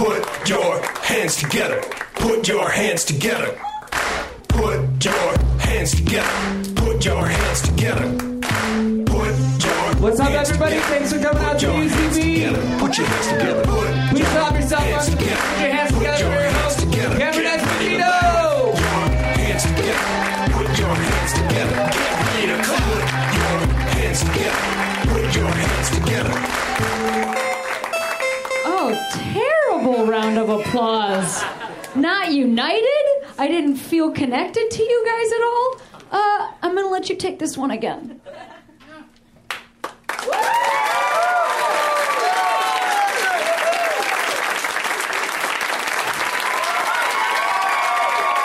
Put your hands together. Put your hands together. Put your hands together. Put your hands together. Put your What's up, everybody? together. Thanks for coming out to UCB. Put your hands together. Put Please your clap yourself hands. Put together. your hands Put together your of applause. Not united? I didn't feel connected to you guys at all. Uh, I'm gonna let you take this one again.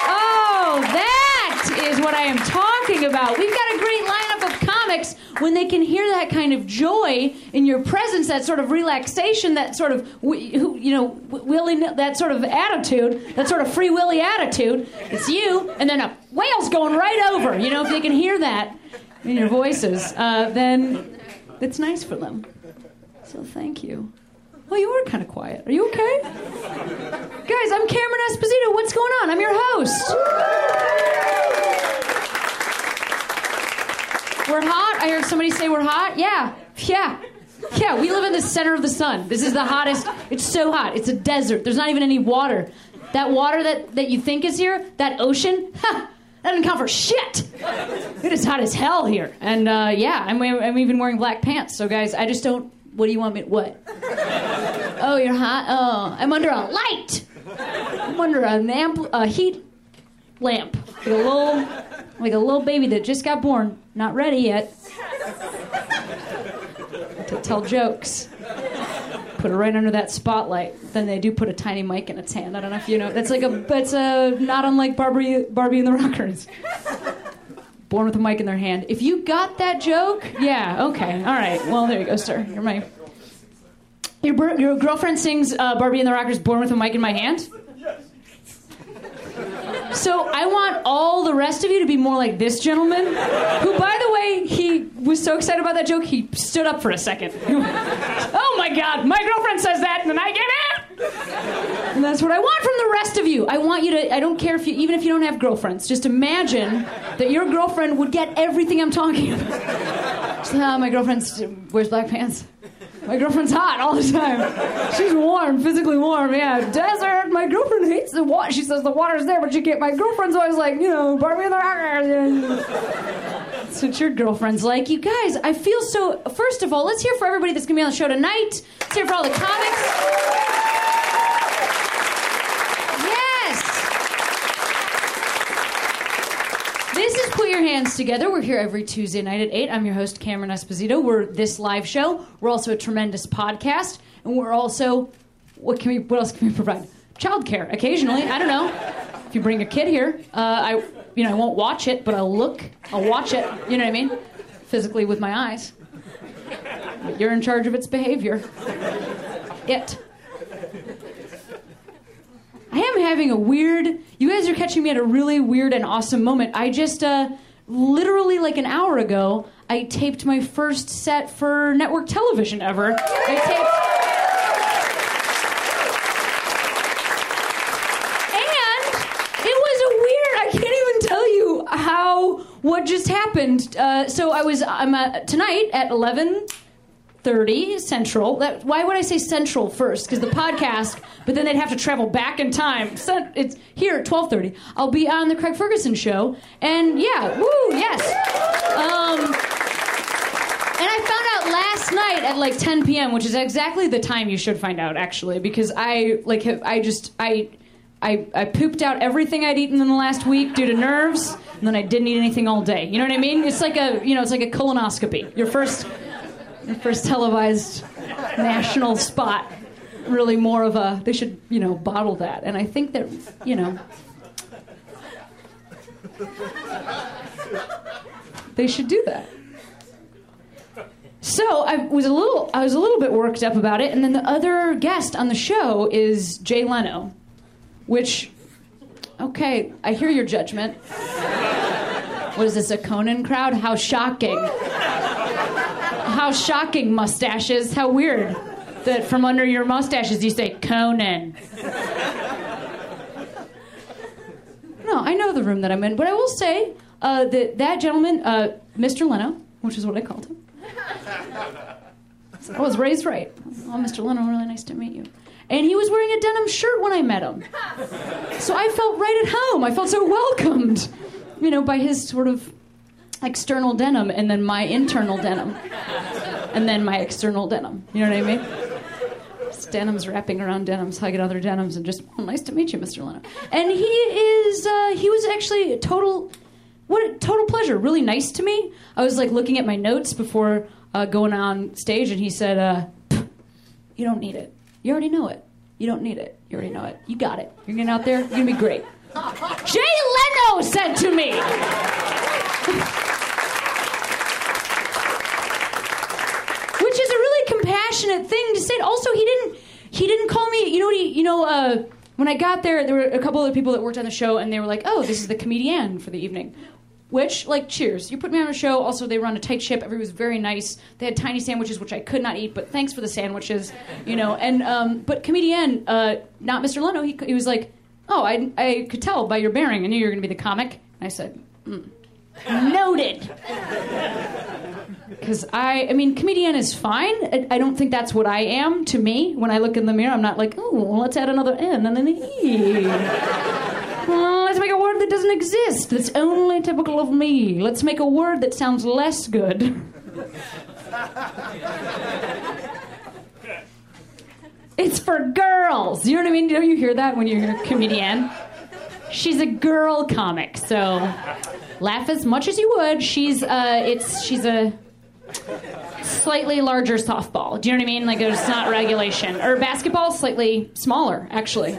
Oh, that is what I am talking about. We've got a great lineup of comics when they can hear that kind of joy in your presence, that sort of relaxation, that sort of, you know, wi- willy, that sort of attitude, that sort of free willy attitude. It's you, and then a whale's going right over. You know, if they can hear that in your voices, uh, then it's nice for them. So thank you. Well, you are kind of quiet. Are you okay? Guys, I'm Cameron Esposito. What's going on? I'm your host. We're hot. I heard somebody say we're hot. Yeah. Yeah. Yeah, we live in the center of the sun. This is the hottest. It's so hot. It's a desert. There's not even any water. That water that, that you think is here, that ocean, ha, that doesn't count for shit. It is hot as hell here. And uh, yeah, I'm, I'm even wearing black pants. So, guys, I just don't. What do you want me? What? Oh, you're hot? Oh, I'm under a light. I'm under an amp, a heat lamp. Like a little, like a little baby that just got born, not ready yet to tell jokes. Put it right under that spotlight. Then they do put a tiny mic in its hand. I don't know if you know. That's like a. That's a not unlike Barbie, Barbie and the Rockers. Born with a mic in their hand. If you got that joke, yeah, okay, all right. Well, there you go, sir. You're my. Your, your girlfriend sings uh, Barbie and the Rockers Born with a Mic in My Hand? So I want all the rest of you to be more like this gentleman, who, by the way, he was so excited about that joke, he stood up for a second. Oh my God, my girlfriend says that, and I get it. And that's what I want from the rest of you. I want you to, I don't care if you, even if you don't have girlfriends, just imagine that your girlfriend would get everything I'm talking about. So, uh, my girlfriend wears black pants. My girlfriend's hot all the time. She's warm, physically warm. Yeah, desert. My girlfriend hates the water. She says the water's there, but she can't. My girlfriend's always like, you know, Barbie and the. That's what your girlfriend's like. You guys, I feel so. First of all, let's hear for everybody that's gonna be on the show tonight. Let's hear for all the comics. Yes. This is Put Your Hands Together. We're here every Tuesday night at 8. I'm your host, Cameron Esposito. We're this live show. We're also a tremendous podcast. And we're also, what can we, what else can we provide? Childcare, occasionally. I don't know. If you bring a kid here, uh, I, you know, I won't watch it, but I'll look, I'll watch it, you know what I mean? Physically with my eyes. But you're in charge of its behavior. It. I am having a weird. You guys are catching me at a really weird and awesome moment. I just, uh, literally like an hour ago, I taped my first set for network television ever. I taped. And it was a weird. I can't even tell you how what just happened. Uh, so I was. I'm uh, tonight at eleven. 30 Central. That, why would I say Central first? Because the podcast, but then they'd have to travel back in time. It's here at 12:30. I'll be on the Craig Ferguson show, and yeah, woo, yes. Um, and I found out last night at like 10 p.m., which is exactly the time you should find out, actually, because I like have, I just I. I, I pooped out everything I'd eaten in the last week due to nerves, and then I didn't eat anything all day. You know what I mean? It's like a you know, it's like a colonoscopy. Your first your first televised national spot. Really more of a they should, you know, bottle that. And I think that, you know, they should do that. So I was a little I was a little bit worked up about it, and then the other guest on the show is Jay Leno, which okay, I hear your judgment. Was this, a Conan crowd? How shocking. How shocking mustaches. How weird. that from under your mustaches you say Conan. No, I know the room that I'm in, but I will say uh, that that gentleman, uh, Mr. Leno, which is what I called him. I was raised right. Oh, Mr. Leno, really nice to meet you. And he was wearing a denim shirt when I met him. So I felt right at home. I felt so welcomed, you know, by his sort of external denim and then my internal denim. And then my external denim. You know what I mean? Just denims wrapping around denims, hugging other denims, and just, oh, nice to meet you, Mr. Leno. And he is, uh, he was actually a total, what a total pleasure. Really nice to me. I was like looking at my notes before uh, going on stage, and he said, uh, you don't need it. You already know it. You don't need it. You already know it. You got it. You're getting out there. You're gonna be great. Jay Leno said to me. Which is a really compassionate thing to say. Also, he didn't he didn't call me. You know what he? You know, uh, when I got there, there were a couple other people that worked on the show, and they were like, "Oh, this is the comedian for the evening." Which, like, cheers. You put me on a show. Also, they run a tight ship. Everybody was very nice. They had tiny sandwiches, which I could not eat, but thanks for the sandwiches, you know. And um, but comedian, uh, not Mr. Leno. He, he was like, "Oh, I, I could tell by your bearing. I knew you were going to be the comic." And I said, mm. "Noted." Because I, I mean, comedian is fine. I, I don't think that's what I am to me. When I look in the mirror, I'm not like, oh, let's add another N and an E. Well, let's make a word that doesn't exist. That's only typical of me. Let's make a word that sounds less good. it's for girls. You know what I mean? Don't you hear that when you hear comedian? She's a girl comic, so laugh as much as you would. She's uh, it's she's a slightly larger softball. Do you know what I mean? Like it's not regulation. Or basketball, slightly smaller, actually.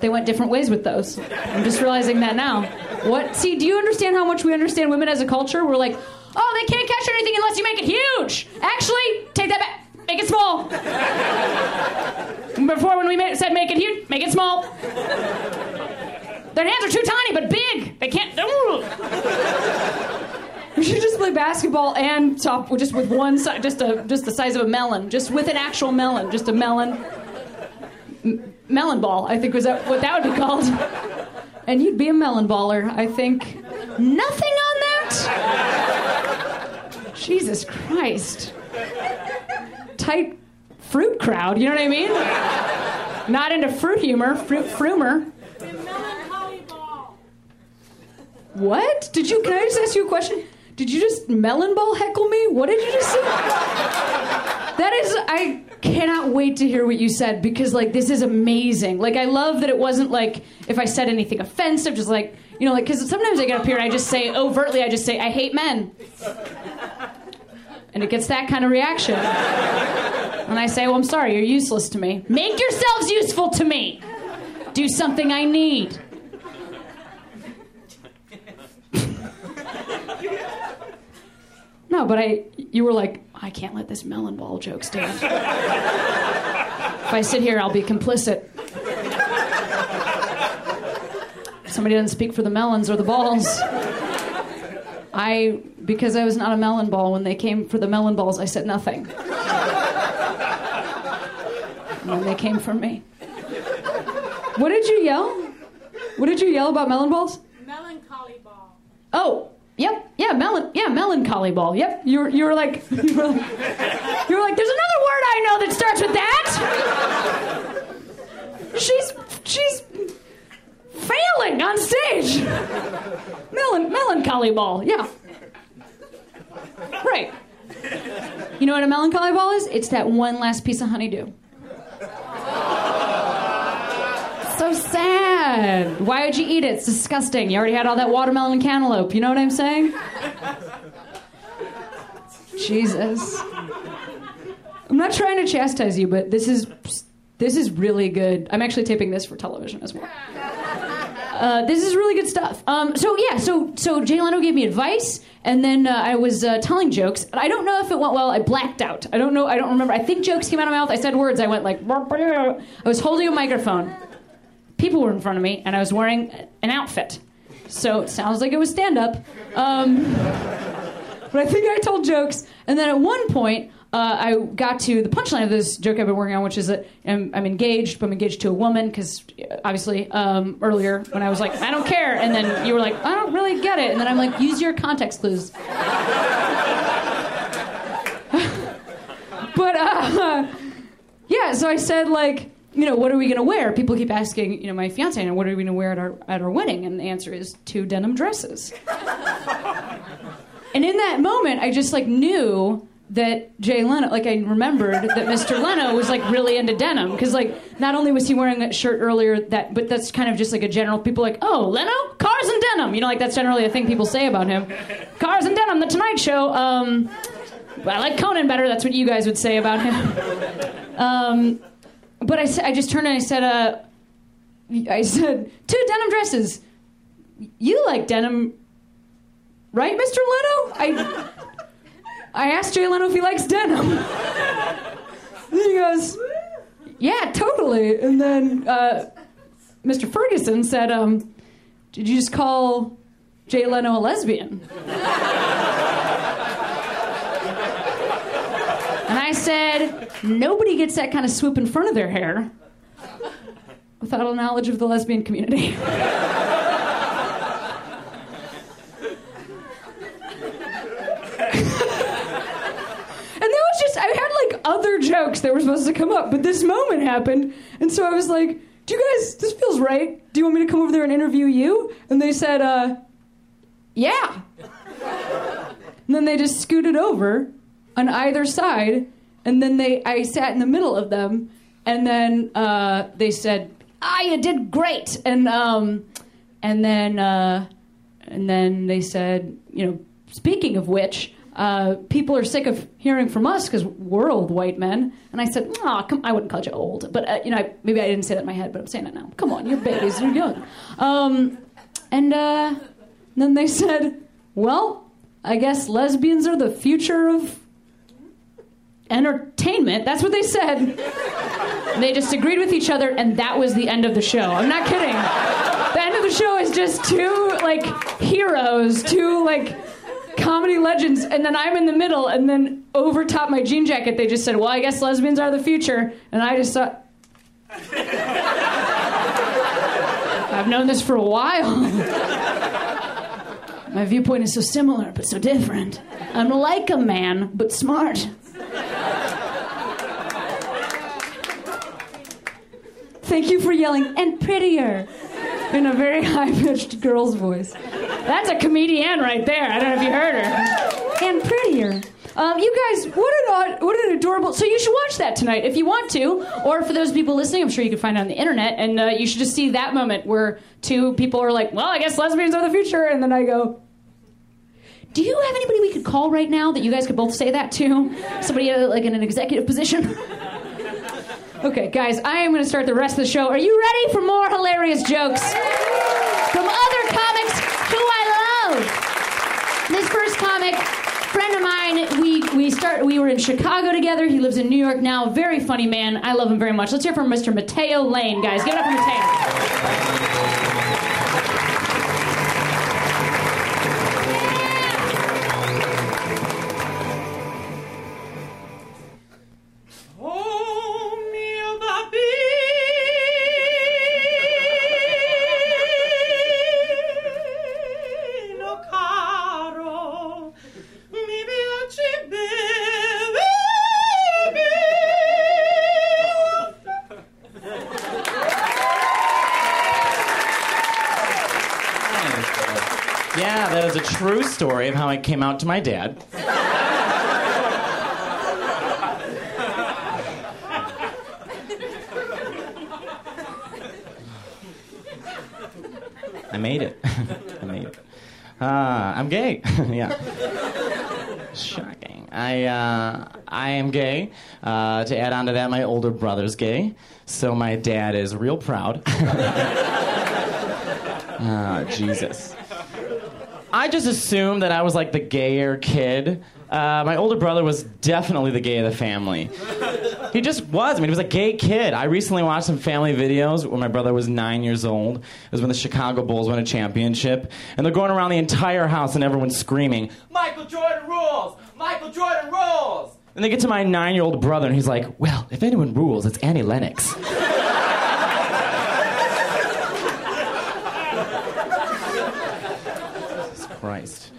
They went different ways with those. I'm just realizing that now. What? See, do you understand how much we understand women as a culture? We're like, oh, they can't catch anything unless you make it huge. Actually, take that back. Make it small. Before, when we said make it huge, make it small. Their hands are too tiny, but big. They can't. We should just play basketball and soft, just with one just a just the size of a melon, just with an actual melon, just a melon. M- melon ball, I think was that what that would be called. And you'd be a melon baller, I think. Nothing on that? Jesus Christ. Tight fruit crowd, you know what I mean? Not into fruit humor, fruit frumer. What? Did you? Can I just ask you a question? Did you just melon ball heckle me? What did you just say? That is, I cannot wait to hear what you said because, like, this is amazing. Like, I love that it wasn't like if I said anything offensive, just like, you know, like, because sometimes I get up here and I just say overtly, I just say, I hate men. And it gets that kind of reaction. And I say, well, I'm sorry, you're useless to me. Make yourselves useful to me. Do something I need. No, but I, you were like, I can't let this melon ball joke stand. if I sit here, I'll be complicit. Somebody doesn't speak for the melons or the balls. I, because I was not a melon ball, when they came for the melon balls, I said nothing. And then they came for me. What did you yell? What did you yell about melon balls? Melancholy ball. Oh, yep, yeah, melon, yeah, melancholy ball. Yep, you were, you were like, you were like, you like, there's another word I know that starts with that. She's, she's failing on stage. Melon, melancholy ball. Yeah. Right. You know what a melancholy ball is? It's that one last piece of honeydew. So sad. Why would you eat it? It's disgusting. You already had all that watermelon and cantaloupe. You know what I'm saying? Jesus. I'm not trying to chastise you, but this is this is really good. I'm actually taping this for television as well. Uh, this is really good stuff. Um, so yeah, so so Jay Leno gave me advice, and then uh, I was uh, telling jokes. I don't know if it went well. I blacked out. I don't know. I don't remember. I think jokes came out of my mouth. I said words. I went like. I was holding a microphone. People were in front of me, and I was wearing an outfit. So it sounds like it was stand up. Um, but I think I told jokes, And then at one point, uh, I got to the punchline of this joke I've been working on, which is that I'm, I'm engaged, but I'm engaged to a woman because obviously um, earlier when I was like, I don't care, and then you were like, I don't really get it, and then I'm like, use your context clues. but uh, yeah, so I said like, you know, what are we gonna wear? People keep asking, you know, my fiance, and what are we gonna wear at our at our wedding? And the answer is two denim dresses. and in that moment, I just like knew that Jay Leno, like I remembered that Mr. Leno was like really into denim because like not only was he wearing that shirt earlier that, but that's kind of just like a general people like oh Leno cars and denim, you know like that's generally a thing people say about him. Cars and denim, The Tonight Show. Um, I like Conan better. That's what you guys would say about him. Um, but I, I just turned and I said, uh, I said two denim dresses. You like denim, right, Mr. Leno? I. I asked Jay Leno if he likes denim. and he goes, Yeah, totally. And then uh, Mr. Ferguson said, um, Did you just call Jay Leno a lesbian? and I said, Nobody gets that kind of swoop in front of their hair without a knowledge of the lesbian community. And that was just I had like other jokes that were supposed to come up, but this moment happened, and so I was like, "Do you guys? This feels right. Do you want me to come over there and interview you?" And they said, uh, "Yeah." and then they just scooted over on either side, and then they I sat in the middle of them, and then uh, they said, "Ah, you did great," and um, and then uh, and then they said, you know, speaking of which uh, people are sick of hearing from us because we're old white men. And I said, oh, come, I wouldn't call you old. But, uh, you know, I, maybe I didn't say that in my head, but I'm saying it now. Come on, you're babies, you're young. Um, and uh, then they said, well, I guess lesbians are the future of entertainment. That's what they said. they just agreed with each other, and that was the end of the show. I'm not kidding. The end of the show is just two, like, heroes, two, like, comedy legends, and then I'm in the middle, and then over top my jean jacket, they just said, "Well, I guess lesbians are the future," and I just thought. I've known this for a while. My viewpoint is so similar, but so different. I'm like a man, but smart. Thank you for yelling, and prettier, in a very high pitched girl's voice. That's a comedian right there. I don't know if you heard her. And prettier. Um, you guys, what an what an adorable. So you should watch that tonight if you want to, or for those people listening, I'm sure you can find it on the internet, and uh, you should just see that moment where two people are like, "Well, I guess lesbians are the future," and then I go, "Do you have anybody we could call right now that you guys could both say that to? Somebody uh, like in an executive position." okay, guys, I am going to start the rest of the show. Are you ready for more hilarious jokes from other comics who I love? This first comic friend of mine, we we start we were in Chicago together. He lives in New York now. Very funny man. I love him very much. Let's hear from Mr. Mateo Lane, guys. Give it up for Mateo. Yeah, that is a true story of how I came out to my dad. I made it. I made it. Uh, I'm gay. yeah. Shocking. I uh, I am gay. Uh, to add on to that, my older brother's gay, so my dad is real proud. Ah, Jesus. I just assumed that I was like the gayer kid Uh, my older brother was definitely the gay of the family. He just was. I mean, he was a gay kid. I recently watched some family videos when my brother was nine years old. It was when the Chicago Bulls won a championship. And they're going around the entire house and everyone's screaming, Michael Jordan rules! Michael Jordan rules! And they get to my nine year old brother and he's like, Well, if anyone rules, it's Annie Lennox. Jesus Christ.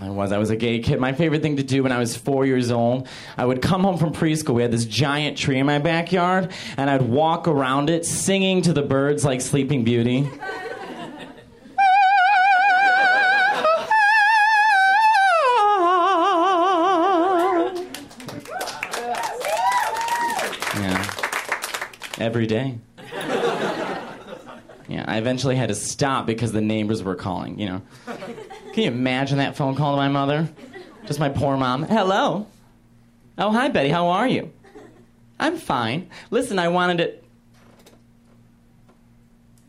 I was. I was a gay kid. My favorite thing to do when I was four years old, I would come home from preschool. We had this giant tree in my backyard, and I'd walk around it singing to the birds like Sleeping Beauty. Yeah. Every day. Yeah, I eventually had to stop because the neighbors were calling, you know. Can you imagine that phone call to my mother? Just my poor mom. Hello. Oh, hi, Betty. How are you? I'm fine. Listen, I wanted it.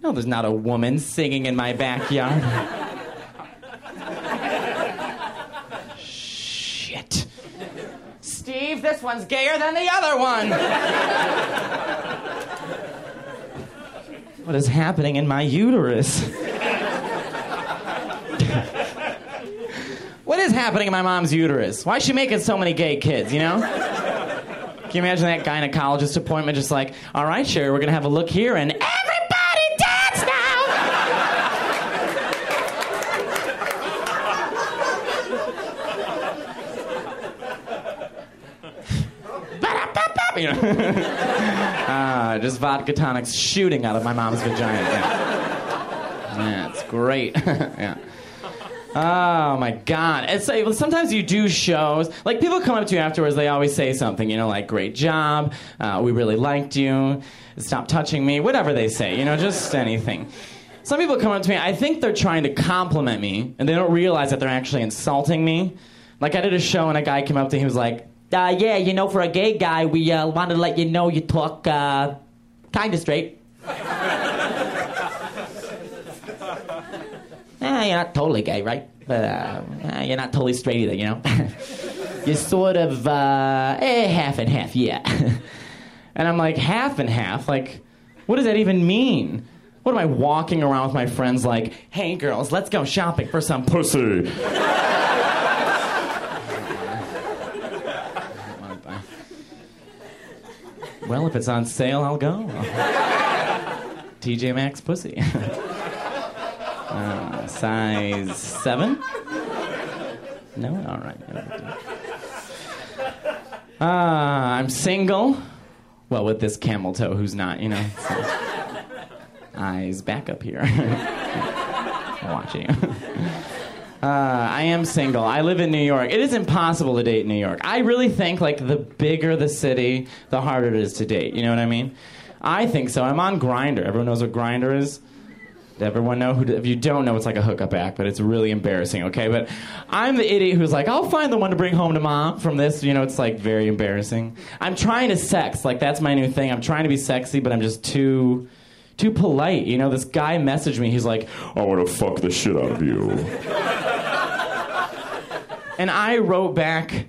No, there's not a woman singing in my backyard. Shit. Steve, this one's gayer than the other one. what is happening in my uterus? What is happening in my mom's uterus? Why is she making so many gay kids, you know? Can you imagine that gynecologist appointment just like, all right, Sherry, we're gonna have a look here and everybody dance now! You know? Ah, just vodka tonics shooting out of my mom's vagina. Yeah, it's great. yeah. Oh my god! It's like sometimes you do shows. Like people come up to you afterwards, they always say something, you know, like "Great job," uh, "We really liked you," "Stop touching me," whatever they say, you know, just anything. Some people come up to me. I think they're trying to compliment me, and they don't realize that they're actually insulting me. Like I did a show, and a guy came up to me. He was like, uh, "Yeah, you know, for a gay guy, we uh, wanted to let you know you talk uh, kind of straight." Eh, you're not totally gay, right? But uh, eh, you're not totally straight either, you know? you're sort of uh, eh, half and half, yeah. and I'm like, half and half? Like, what does that even mean? What am I walking around with my friends like, hey girls, let's go shopping for some pussy? well, if it's on sale, I'll go. TJ Maxx pussy. Uh, size seven? No? All right. Uh, I'm single. Well, with this camel toe, who's not, you know. So. Eyes back up here. Watching. Uh, I am single. I live in New York. It is impossible to date in New York. I really think like the bigger the city, the harder it is to date. You know what I mean? I think so. I'm on Grindr. Everyone knows what Grindr is. Everyone know who? If you don't know, it's like a hookup act, but it's really embarrassing. Okay, but I'm the idiot who's like, I'll find the one to bring home to mom from this. You know, it's like very embarrassing. I'm trying to sex, like that's my new thing. I'm trying to be sexy, but I'm just too, too polite. You know, this guy messaged me. He's like, I want to fuck the shit out of you. and I wrote back,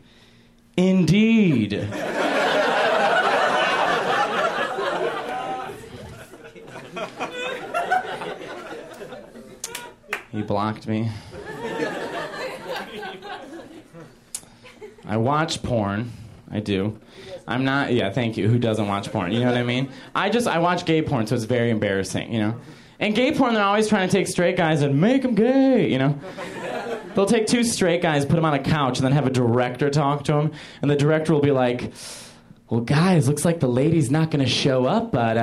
Indeed. He blocked me. I watch porn. I do. I'm not. Yeah, thank you. Who doesn't watch porn? You know what I mean? I just I watch gay porn, so it's very embarrassing. You know. And gay porn, they're always trying to take straight guys and make them gay. You know. They'll take two straight guys, put them on a couch, and then have a director talk to them, and the director will be like. Well, guys, looks like the lady's not going to show up, but uh,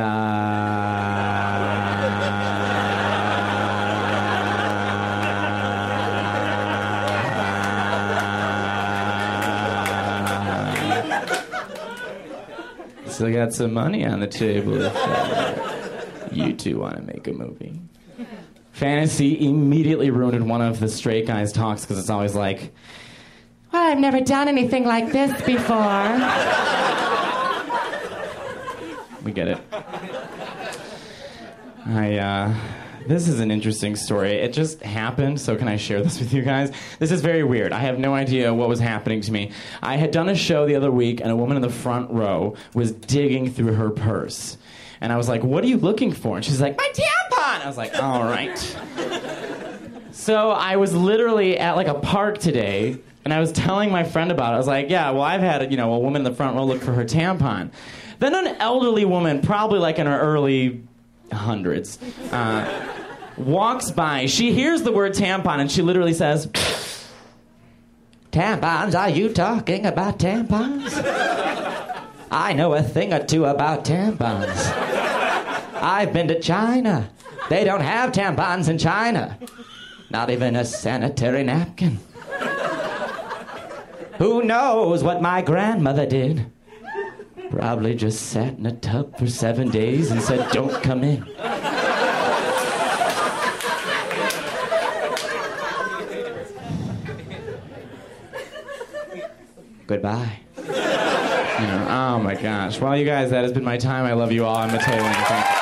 still got some money on the table if uh, you two want to make a movie. Fantasy immediately ruined one of the straight guys' talks because it's always like, well, I've never done anything like this before. we get it. I, uh, This is an interesting story. It just happened, so can I share this with you guys? This is very weird. I have no idea what was happening to me. I had done a show the other week, and a woman in the front row was digging through her purse. And I was like, What are you looking for? And she's like, My tampon! I was like, All right. So I was literally at like a park today, and I was telling my friend about it. I was like, "Yeah, well, I've had you know a woman in the front row look for her tampon." Then an elderly woman, probably like in her early hundreds, uh, walks by. She hears the word tampon, and she literally says, "Tampons? Are you talking about tampons?" I know a thing or two about tampons. I've been to China. They don't have tampons in China. Not even a sanitary napkin. Who knows what my grandmother did? Probably just sat in a tub for seven days and said, Don't come in. Goodbye. Oh my gosh. Well, you guys, that has been my time. I love you all. I'm Mateo Lane. Thank you.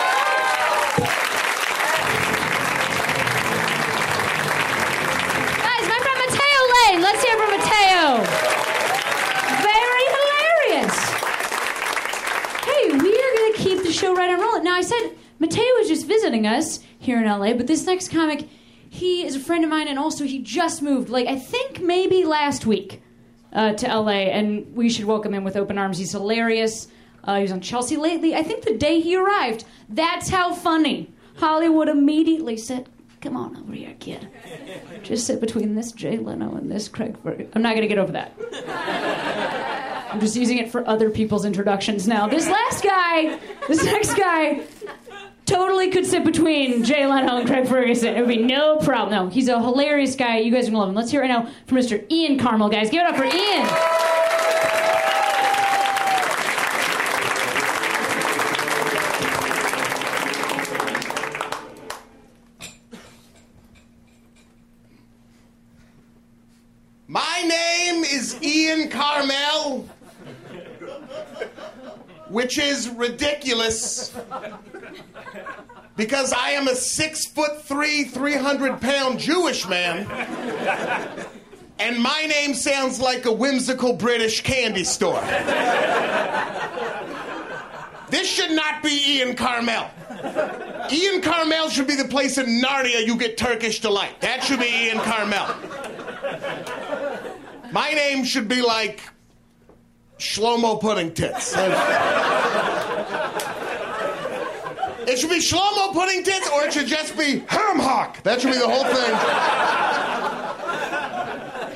Guys, my friend Mateo Lane. Let's hear from Mateo. Very hilarious. Hey, we are going to keep the show right on rolling. Now, I said Mateo was just visiting us here in LA, but this next comic, he is a friend of mine, and also he just moved, like, I think maybe last week uh, to LA, and we should welcome him with open arms. He's hilarious. Uh, he was on Chelsea Lately. I think the day he arrived, that's how funny. Hollywood immediately said, Come on over here, kid. Just sit between this Jay Leno and this Craig Ferguson. I'm not going to get over that. I'm just using it for other people's introductions now. This last guy, this next guy, totally could sit between Jay Leno and Craig Ferguson. It would be no problem. No, he's a hilarious guy. You guys are going to love him. Let's hear it right now from Mr. Ian Karmel, guys. Give it up for Ian. Which is ridiculous because I am a six foot three, 300 pound Jewish man. And my name sounds like a whimsical British candy store. This should not be Ian Karmel. Ian Karmel should be the place in Narnia you get Turkish delight. That should be Ian Karmel. My name should be like Shlomo Pudding Tits. It should be Shlomo Pudding Tits, or it should just be Ham Hock. That should be the whole thing.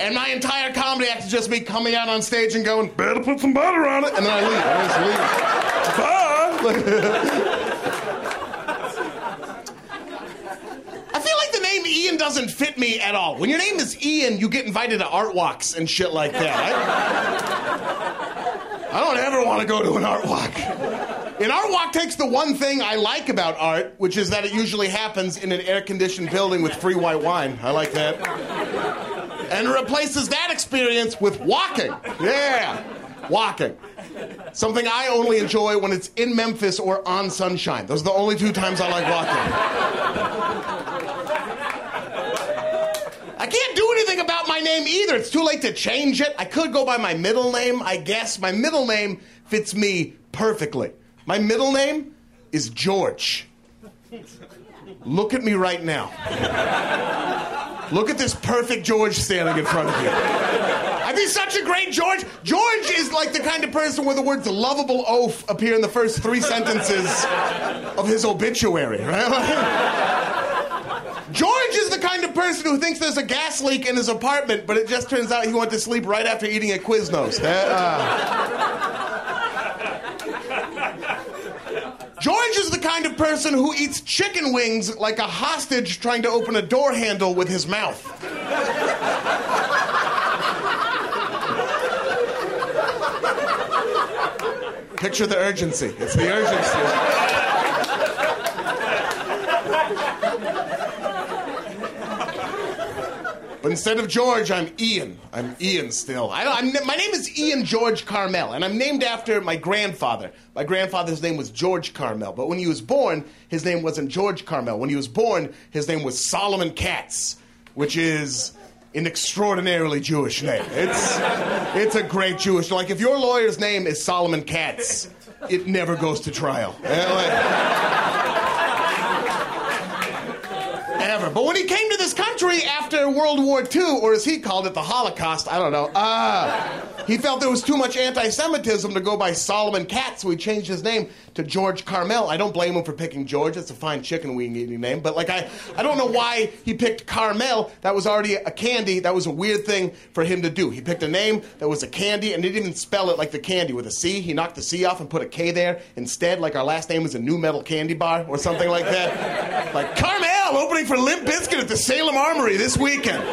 And my entire comedy act should just be coming out on stage and going, better put some butter on it. And then I leave. I just leave. Bye. I feel like the name Ian doesn't fit me at all. When your name is Ian, you get invited to art walks and shit like that. I, I don't ever want to go to an art walk. An art walk takes the one thing I like about art, which is that it usually happens in an air conditioned building with free white wine. I like that. And replaces that experience with walking. Yeah, walking. Something I only enjoy when it's in Memphis or on sunshine. Those are the only two times I like walking. I can't do anything about my name either. It's too late to change it. I could go by my middle name, I guess. My middle name fits me perfectly. My middle name is George. Look at me right now. Look at this perfect George standing in front of you. I'd be such a great George. George is like the kind of person where the words lovable oaf appear in the first three sentences of his obituary, right? George is the kind of person who thinks there's a gas leak in his apartment, but it just turns out he went to sleep right after eating a Quiznos. Uh, George is the kind of person who eats chicken wings like a hostage trying to open a door handle with his mouth. Picture the urgency. It's the urgency. But instead of George, I'm Ian. I'm Ian still. I, I'm, my name is Ian George Karmel, and I'm named after my grandfather. My grandfather's name was George Karmel, but when he was born, his name wasn't George Karmel. When he was born, his name was Solomon Katz, which is an extraordinarily Jewish name. It's, it's a great Jewish. Like if your lawyer's name is Solomon Katz, it never goes to trial. But when he came to this country after World War II, or as he called it, the Holocaust, I don't know, uh, he felt there was too much anti Semitism to go by Solomon Katz, so he changed his name to George Karmel. I don't blame him for picking George. It's a fine chicken wing eating name. But, like, I, I don't know why he picked Karmel. That was already a candy. That was a weird thing for him to do. He picked a name that was a candy and he didn't even spell it like the candy with a C. He knocked the C off and put a K there instead, like our last name was a nu metal candy bar or something like that. Like, Karmel opening for Limp Bizkit at the Salem Armory this weekend.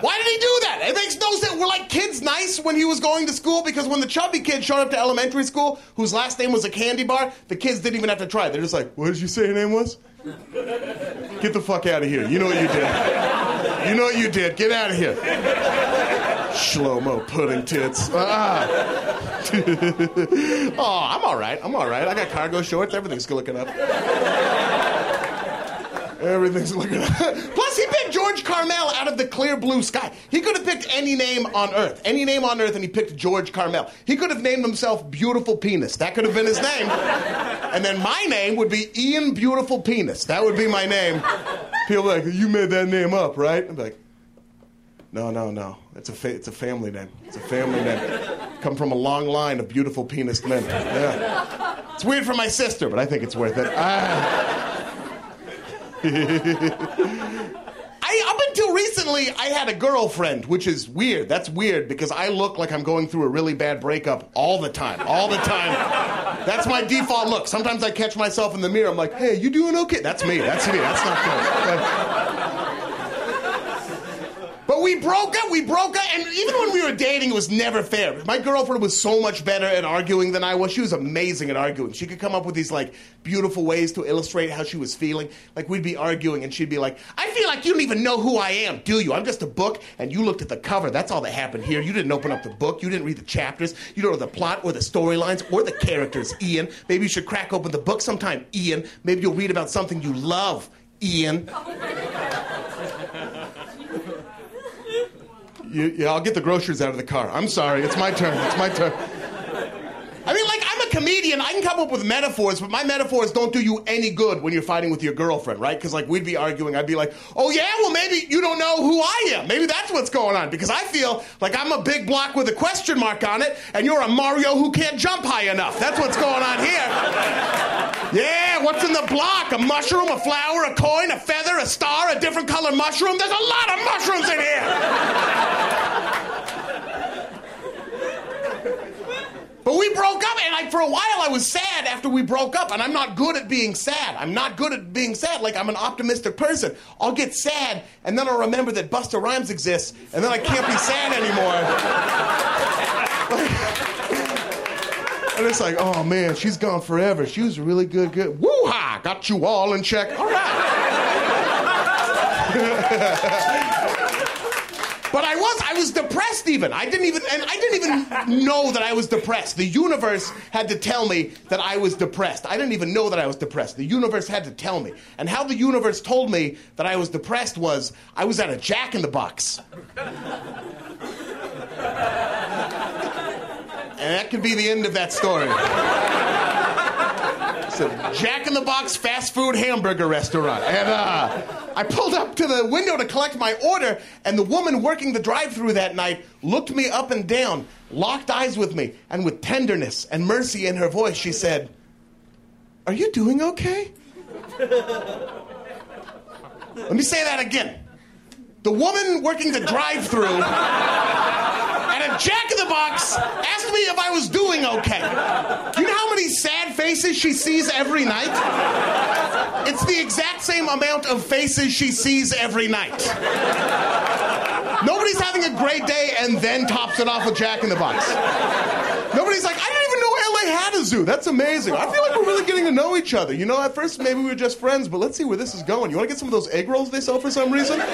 Why did he do that? It makes no sense. Were like kids nice when he was going to school? Because when the chubby kid showed up to elementary school, whose last name was a candy bar, the kids didn't even have to try. They're just like, what did you say your name was? Get the fuck out of here. You know what you did. You know what you did. Get out of here. Shlomo pudding tits. Ah. oh, I'm all right. I'm all right. I got cargo shorts. Everything's looking up. Everything's looking up. Plus, he picked George Karmel out of the clear blue sky. He could have picked any name on earth, any name on earth, and he picked George Karmel. He could have named himself Beautiful Penis. That could have been his name. And then my name would be Ian Beautiful Penis. That would be my name. People like, you made that name up, right? I'm like, no, no, no. It's a fa- it's a family name. It's a family name. Come from a long line of beautiful penis men. Yeah. It's weird for my sister, but I think it's worth it. Ah. I, up until recently, I had a girlfriend, which is weird. That's weird because I look like I'm going through a really bad breakup all the time. All the time. That's my default look. Sometimes I catch myself in the mirror. I'm like, hey, you doing okay? That's me. That's me. That's not good. But we broke up. We broke up. And even when we were dating, it was never fair. My girlfriend was so much better at arguing than I was. She was amazing at arguing. She could come up with these like beautiful ways to illustrate how she was feeling. Like we'd be arguing and she'd be like, I feel like you don't even know who I am, do you? I'm just a book and you looked at the cover. That's all that happened here. You didn't open up the book. You didn't read the chapters. You don't know the plot or the storylines or the characters, Ian. Maybe you should crack open the book sometime, Ian. Maybe you'll read about something you love, Ian. You, yeah, I'll get the groceries out of the car. I'm sorry. It's my turn. It's my turn. I mean, like, comedian. I can come up with metaphors, but my metaphors don't do you any good when you're fighting with your girlfriend, right? Because, like, we'd be arguing. I'd be like, oh, yeah? Well, maybe you don't know who I am. Maybe that's what's going on. Because I feel like I'm a big block with a question mark on it, and you're a Mario who can't jump high enough. That's what's going on here. Yeah, what's in the block? A mushroom, a flower, a coin, a feather, a star, a different color mushroom? There's a lot of mushrooms in here. But we broke up, and I, for a while I was sad after we broke up, and I'm not good at being sad. I'm not good at being sad. Like, I'm an optimistic person. I'll get sad, and then I'll remember that Busta Rhymes exists, and then I can't be sad anymore. and it's like, oh man, she's gone forever. She was really good, good. Woo ha! Got you all in check. All right. But I was was depressed even. I didn't even and I didn't even know that I was depressed. The universe had to tell me that I was depressed. I didn't even know that I was depressed. The universe had to tell me. And how the universe told me that I was depressed was I was at a Jack in the Box. And that could be the end of that story. It's a Jack in the Box fast food hamburger restaurant. And uh, I pulled up to the window to collect my order, and the woman working the drive through that night looked me up and down, locked eyes with me, and with tenderness and mercy in her voice, she said, Are you doing okay? Let me say that again. The woman working the drive through at a Jack in the Box asked me if I was doing okay. You know how many sad faces she sees every night? It's the exact same amount of faces she sees every night. Nobody's having a great day and then tops it off with Jack in the Box. Nobody's like, I didn't even know LA had a zoo. That's amazing. I feel like we're really getting to know each other. You know, at first maybe we were just friends, but let's see where this is going. You want to get some of those egg rolls they sell for some reason? Jack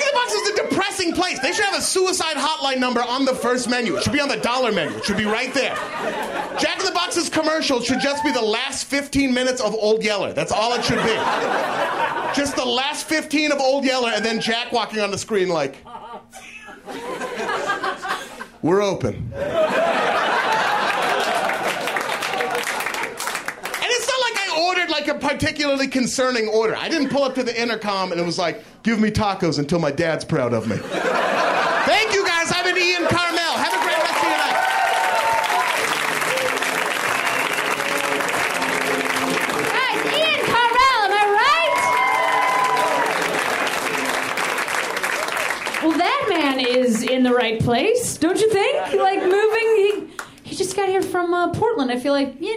in the Box is a depressing place. They should have a suicide hotline number on the first menu. It should be on the dollar menu. It should be right there. Jack in the Box's commercial should just be the last 15 minutes of Old Yeller. That's all it should be. Just the last 15 of Old Yeller, and then Jack walking on the screen like, We're open. And it's not like I ordered like a particularly concerning order. I didn't pull up to the intercom and it was like, give me tacos until my dad's proud of me. Thank you guys. I've been Ian Karmel. Have a great rest of your night. Guys, Ian Karmel, am I right? Well, that man is in the right place, don't you think? Like moving, he, he just got here from uh, Portland. I feel like yeah,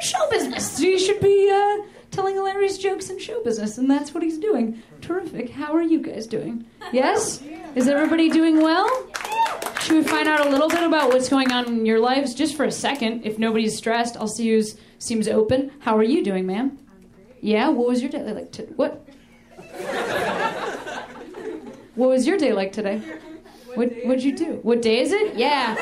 show business. He should be uh, telling hilarious jokes in show business, and that's what he's doing. Terrific. How are you guys doing? Yes? Is everybody doing well? Should we find out a little bit about what's going on in your lives just for a second? If nobody's stressed, I'll see who seems open. How are you doing, ma'am? Yeah. What was your day like? To, what? what was your day like today? What What'd you do? What day is it? Yeah.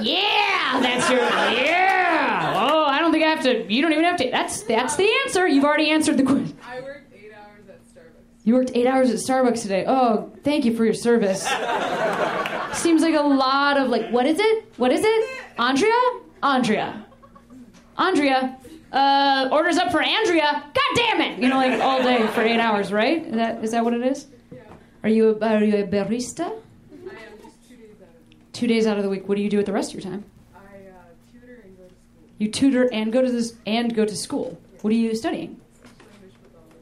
Yeah. That's your. Yeah. Oh, I don't think I have to. You don't even have to. That's that's the answer. You've already answered the question. I worked eight hours at Starbucks. You worked eight hours at Starbucks today. Oh, thank you for your service. Seems like a lot of like, what is it? What is it? Andrea? Andrea. Andrea. Uh, orders up for Andrea. God damn it! You know, like all day for eight hours, right? Is that is that what it is? Yeah. Are you a, are you a barista? I am just two days out of it. Two days out of the week. What do you do with the rest of your time? I uh, tutor and go to school. You tutor and go to this and go to school. What are you studying?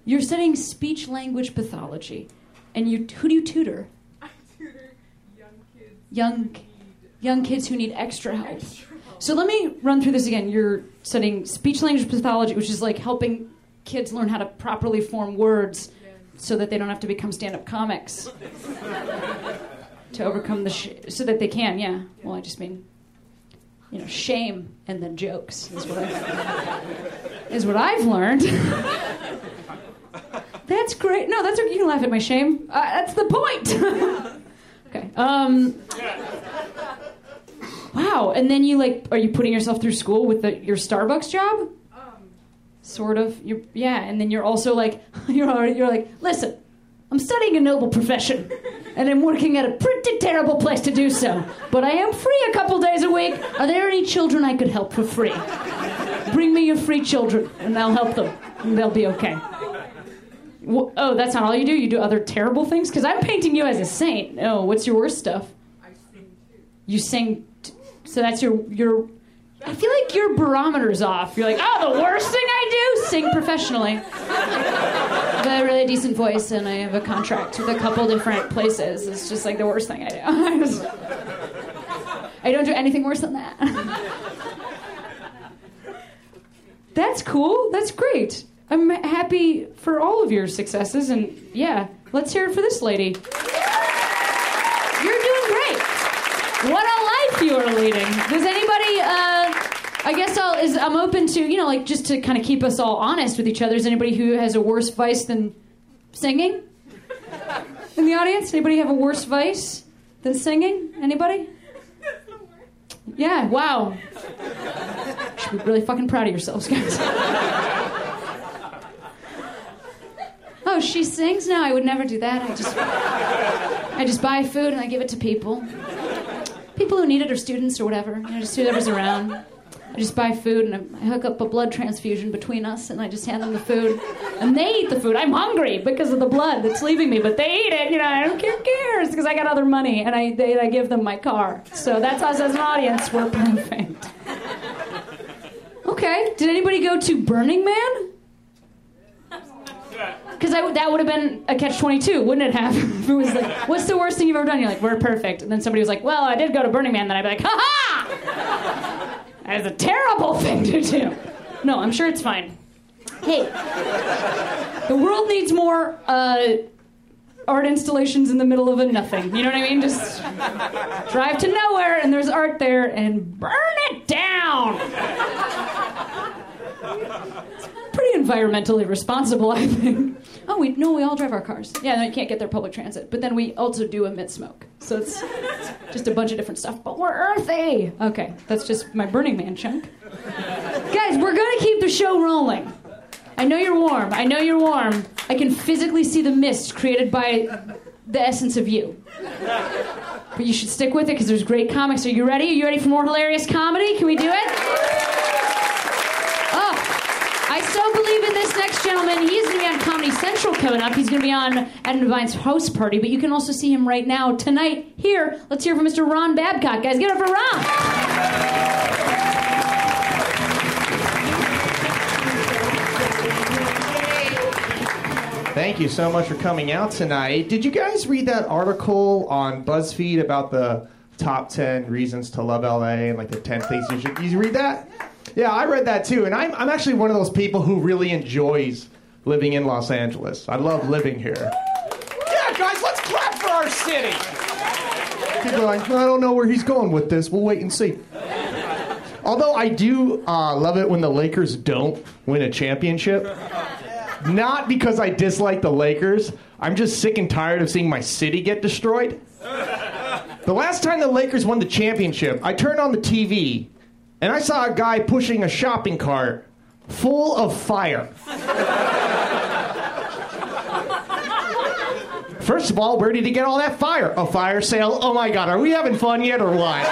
You're studying speech language pathology, and you who do you tutor? I tutor young kids. Young young kids who need extra help. extra help. So let me run through this again. You're studying speech language pathology, which is like helping kids learn how to properly form words so that they don't have to become stand-up comics. to overcome the sh- so that they can, yeah. Well, I just mean you know, shame and then jokes is what I is what I've learned. that's great. No, that's okay. you can laugh at my shame. Uh, that's the point. okay. Um, Wow. And then you like, are you putting yourself through school with the, your Starbucks job? Um, Sort of. You're, yeah. And then you're also like, you're already, you're like, listen, I'm studying a noble profession, and I'm working at a pretty terrible place to do so. But I am free a couple days a week. Are there any children I could help for free? Bring me your free children, and I'll help them, and they'll be okay. Wh- Oh, that's not all you do. You do other terrible things. Because I'm painting you as a saint. Oh, what's your worst stuff? I sing too. You sing, t- so that's your your. I feel like your barometer's off. You're like, oh, the worst thing I do, sing professionally. Have a really decent voice, and I have a contract with a couple different places. It's just like the worst thing I do. I don't do anything worse than that. That's cool. That's great. I'm happy for all of your successes, and yeah, let's hear it for this lady. You're doing great. What a life you are leading. Does I guess I'll is I'm open to you know like just to kind of keep us all honest with each other. Is anybody who has a worse vice than singing in the audience? Anybody have a worse vice than singing? Anybody? Yeah. Wow. Should be really fucking proud of yourselves, guys. Oh, she sings? now. I would never do that. I just I just buy food and I give it to people. People who need it or students or whatever. You know, just whoever's around. I just buy food and I hook up a blood transfusion between us and I just hand them the food. And they eat the food. I'm hungry because of the blood that's leaving me, but they eat it. You know, I don't care, cares because I got other money and I, they, I give them my car. So that's us as an audience. We're perfect. Okay. Did anybody go to Burning Man? Because that would have been a catch 22, wouldn't it have? if it was like, what's the worst thing you've ever done? You're like, we're perfect. And then somebody was like, well, I did go to Burning Man. Then I'd be like, ha ha! That is a terrible thing to do. No, I'm sure it's fine. Hey, the world needs more uh, art installations in the middle of a nothing. You know what I mean? Just drive to nowhere and there's art there and burn it down. It's environmentally responsible, I think. Oh, we no, we all drive our cars. Yeah, you can't get their public transit, but then we also do emit smoke. So it's just a bunch of different stuff. But we're earthy. Okay, that's just my Burning Man chunk. Guys, we're gonna keep the show rolling. I know you're warm. I know you're warm. I can physically see the mist created by the essence of you. But you should stick with it because there's great comics. Are you ready? Are you ready for more hilarious comedy? Can we do it? Next gentleman. He's going to be on Comedy Central coming up. He's going to be on Adam DeVine's house party, but you can also see him right now tonight here. Let's hear from Mr. Ron Babcock. Guys, give it up for Ron. Thank you so much for coming out tonight. Did you guys read that article on BuzzFeed about the top 10 reasons to love LA and like the 10 things you should. Did you read that? Yeah, I read that too. And I'm, I'm actually one of those people who really enjoys living in Los Angeles. I love living here. Yeah, guys, let's clap for our city. People are like, I don't know where he's going with this. We'll wait and see. Although I do uh, love it when the Lakers don't win a championship. Not because I dislike the Lakers. I'm just sick and tired of seeing my city get destroyed. The last time the Lakers won the championship, I turned on the TV and I saw a guy pushing a shopping cart full of fire. First of all, where did he get all that fire? A fire sale? Oh my god, are we having fun yet or what?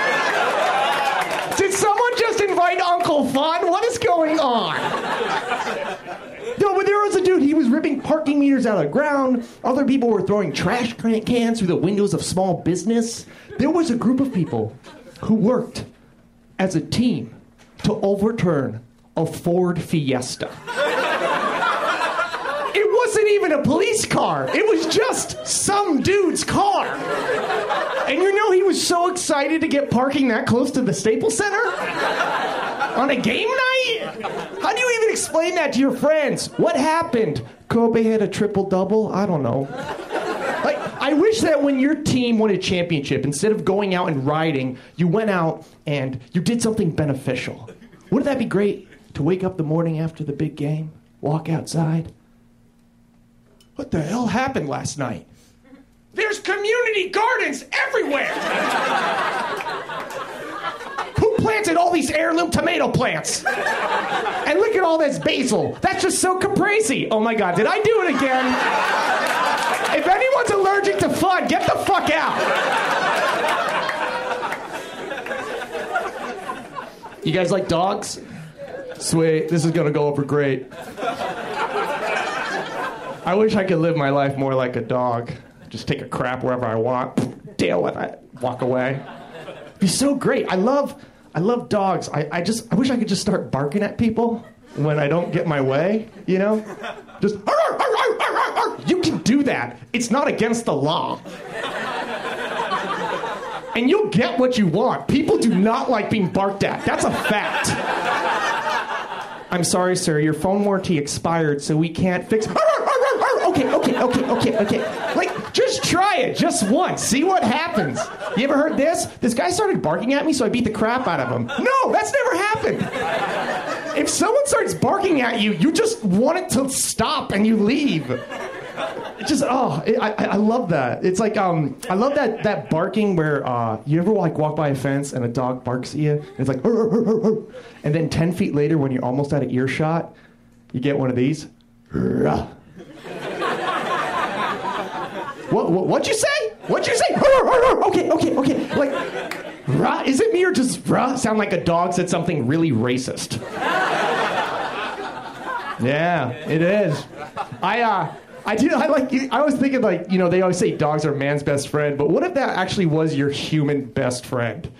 Did someone just invite Uncle Fun? What is going on? No, but there was a dude, he was ripping parking meters out of the ground. Other people were throwing trash cans through the windows of small business. There was a group of people who worked as a team to overturn a Ford Fiesta. It wasn't even a police car. It was just some dude's car. And you know he was so excited to get parking that close to the Staples Center? On a game night? How do you even explain that to your friends? What happened? Kobe had a triple double? I don't know. I wish that when your team won a championship, instead of going out and riding, you went out and you did something beneficial. Wouldn't that be great to wake up the morning after the big game, walk outside? What the hell happened last night? There's community gardens everywhere! Who planted all these heirloom tomato plants? And look at all this basil. That's just so caprese. Oh my god, did I do it again? If anyone's allergic to fun, get the fuck out. You guys like dogs? Sweet, this is gonna go over great. I wish I could live my life more like a dog. Just take a crap wherever I want, deal with it, walk away. It'd be so great. I love, I love dogs. I, I just, I wish I could just start barking at people when I don't get my way. You know, just "Arr, arr, arr, arr, arr, arr." you can do that. It's not against the law. And you'll get what you want. People do not like being barked at. That's a fact. I'm sorry, sir. Your phone warranty expired, so we can't fix. Okay, okay, okay, okay, okay. Like, just try it, just once. See what happens. You ever heard this? This guy started barking at me, so I beat the crap out of him. No, that's never happened. If someone starts barking at you, you just want it to stop and you leave. Just oh, it, I, I love that. It's like um, I love that that barking where uh, you ever like walk by a fence and a dog barks at you, and it's like, "Arr, arr, arr, arr." and then ten feet later, when you're almost out of earshot, you get one of these. What, what what'd you say? What'd you say? Okay, okay, okay. Like, rah, is it me or does rah sound like a dog said something really racist? Yeah, it is. I uh I do I like I was thinking like, you know, they always say dogs are man's best friend, but what if that actually was your human best friend?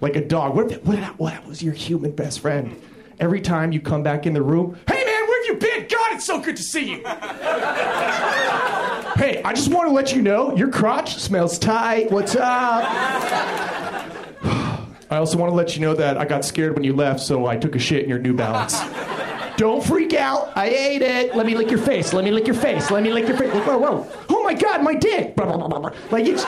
Like a dog. What if that, what, if that- what was your human best friend? Every time you come back in the room, hey man, where have you been? God, it's so good to see you. hey, I just want to let you know your crotch smells tight. What's up? I also want to let you know that I got scared when you left, so I took a shit in your New Balance. Don't freak out. I ate it. Let me lick your face. Let me lick your face. Let me lick your face. Whoa, whoa. Oh my god, my dick. Like it's.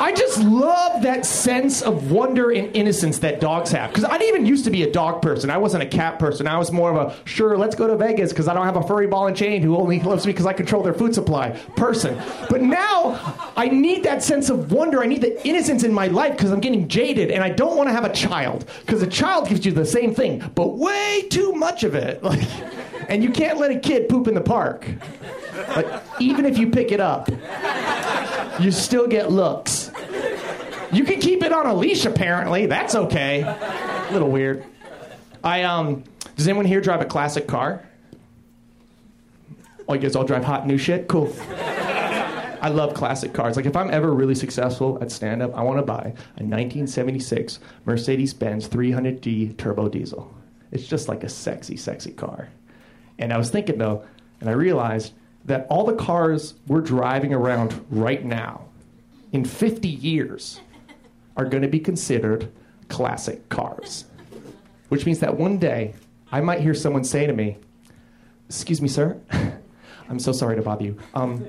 I just love that sense of wonder and innocence that dogs have. Because I didn't even used to be a dog person. I wasn't a cat person. I was more of a sure, let's go to Vegas because I don't have a furry ball and chain who only loves me because I control their food supply person. But now I need that sense of wonder. I need the innocence in my life because I'm getting jaded and I don't want to have a child because a child gives you the same thing, but way too much of it. Like, and you can't let a kid poop in the park. Like, even if you pick it up, you still get looks. You can keep it on a leash, apparently. That's okay. A little weird. I um. Does anyone here drive a classic car? Oh, you guys all drive hot new shit. Cool. I love classic cars. Like if I'm ever really successful at stand up, I want to buy a 1976 Mercedes-Benz 300D turbo diesel. It's just like a sexy, sexy car. And I was thinking though, and I realized that all the cars we're driving around right now, in 50 years, are going to be considered classic cars. Which means that one day I might hear someone say to me, Excuse me, sir. I'm so sorry to bother you. Um,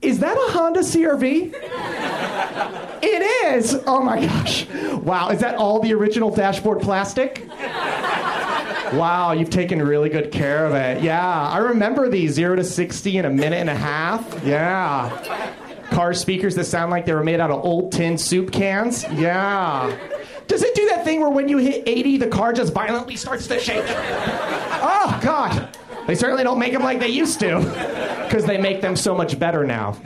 is that a Honda CRV? it is. Oh my gosh. Wow. Is that all the original dashboard plastic? Wow, you've taken really good care of it. Yeah, I remember the 0 to 60 in a minute and a half. Yeah. Car speakers that sound like they were made out of old tin soup cans. Yeah. Does it do that thing where when you hit 80, the car just violently starts to shake? Oh, God. They certainly don't make them like they used to, because they make them so much better now.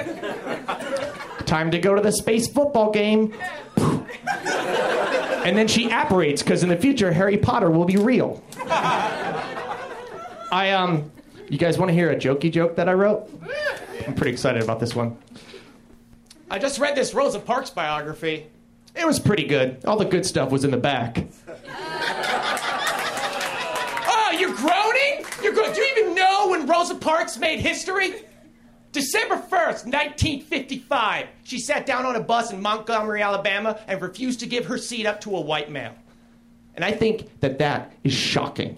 Time to go to the space football game. And then she apparates, because in the future, Harry Potter will be real. I, um, you guys want to hear a jokey joke that I wrote? I'm pretty excited about this one. I just read this Rosa Parks biography. It was pretty good. All the good stuff was in the back. oh, you're groaning? You're good. Do you even know when Rosa Parks made history? December 1st, 1955, she sat down on a bus in Montgomery, Alabama, and refused to give her seat up to a white male. And I think that that is shocking.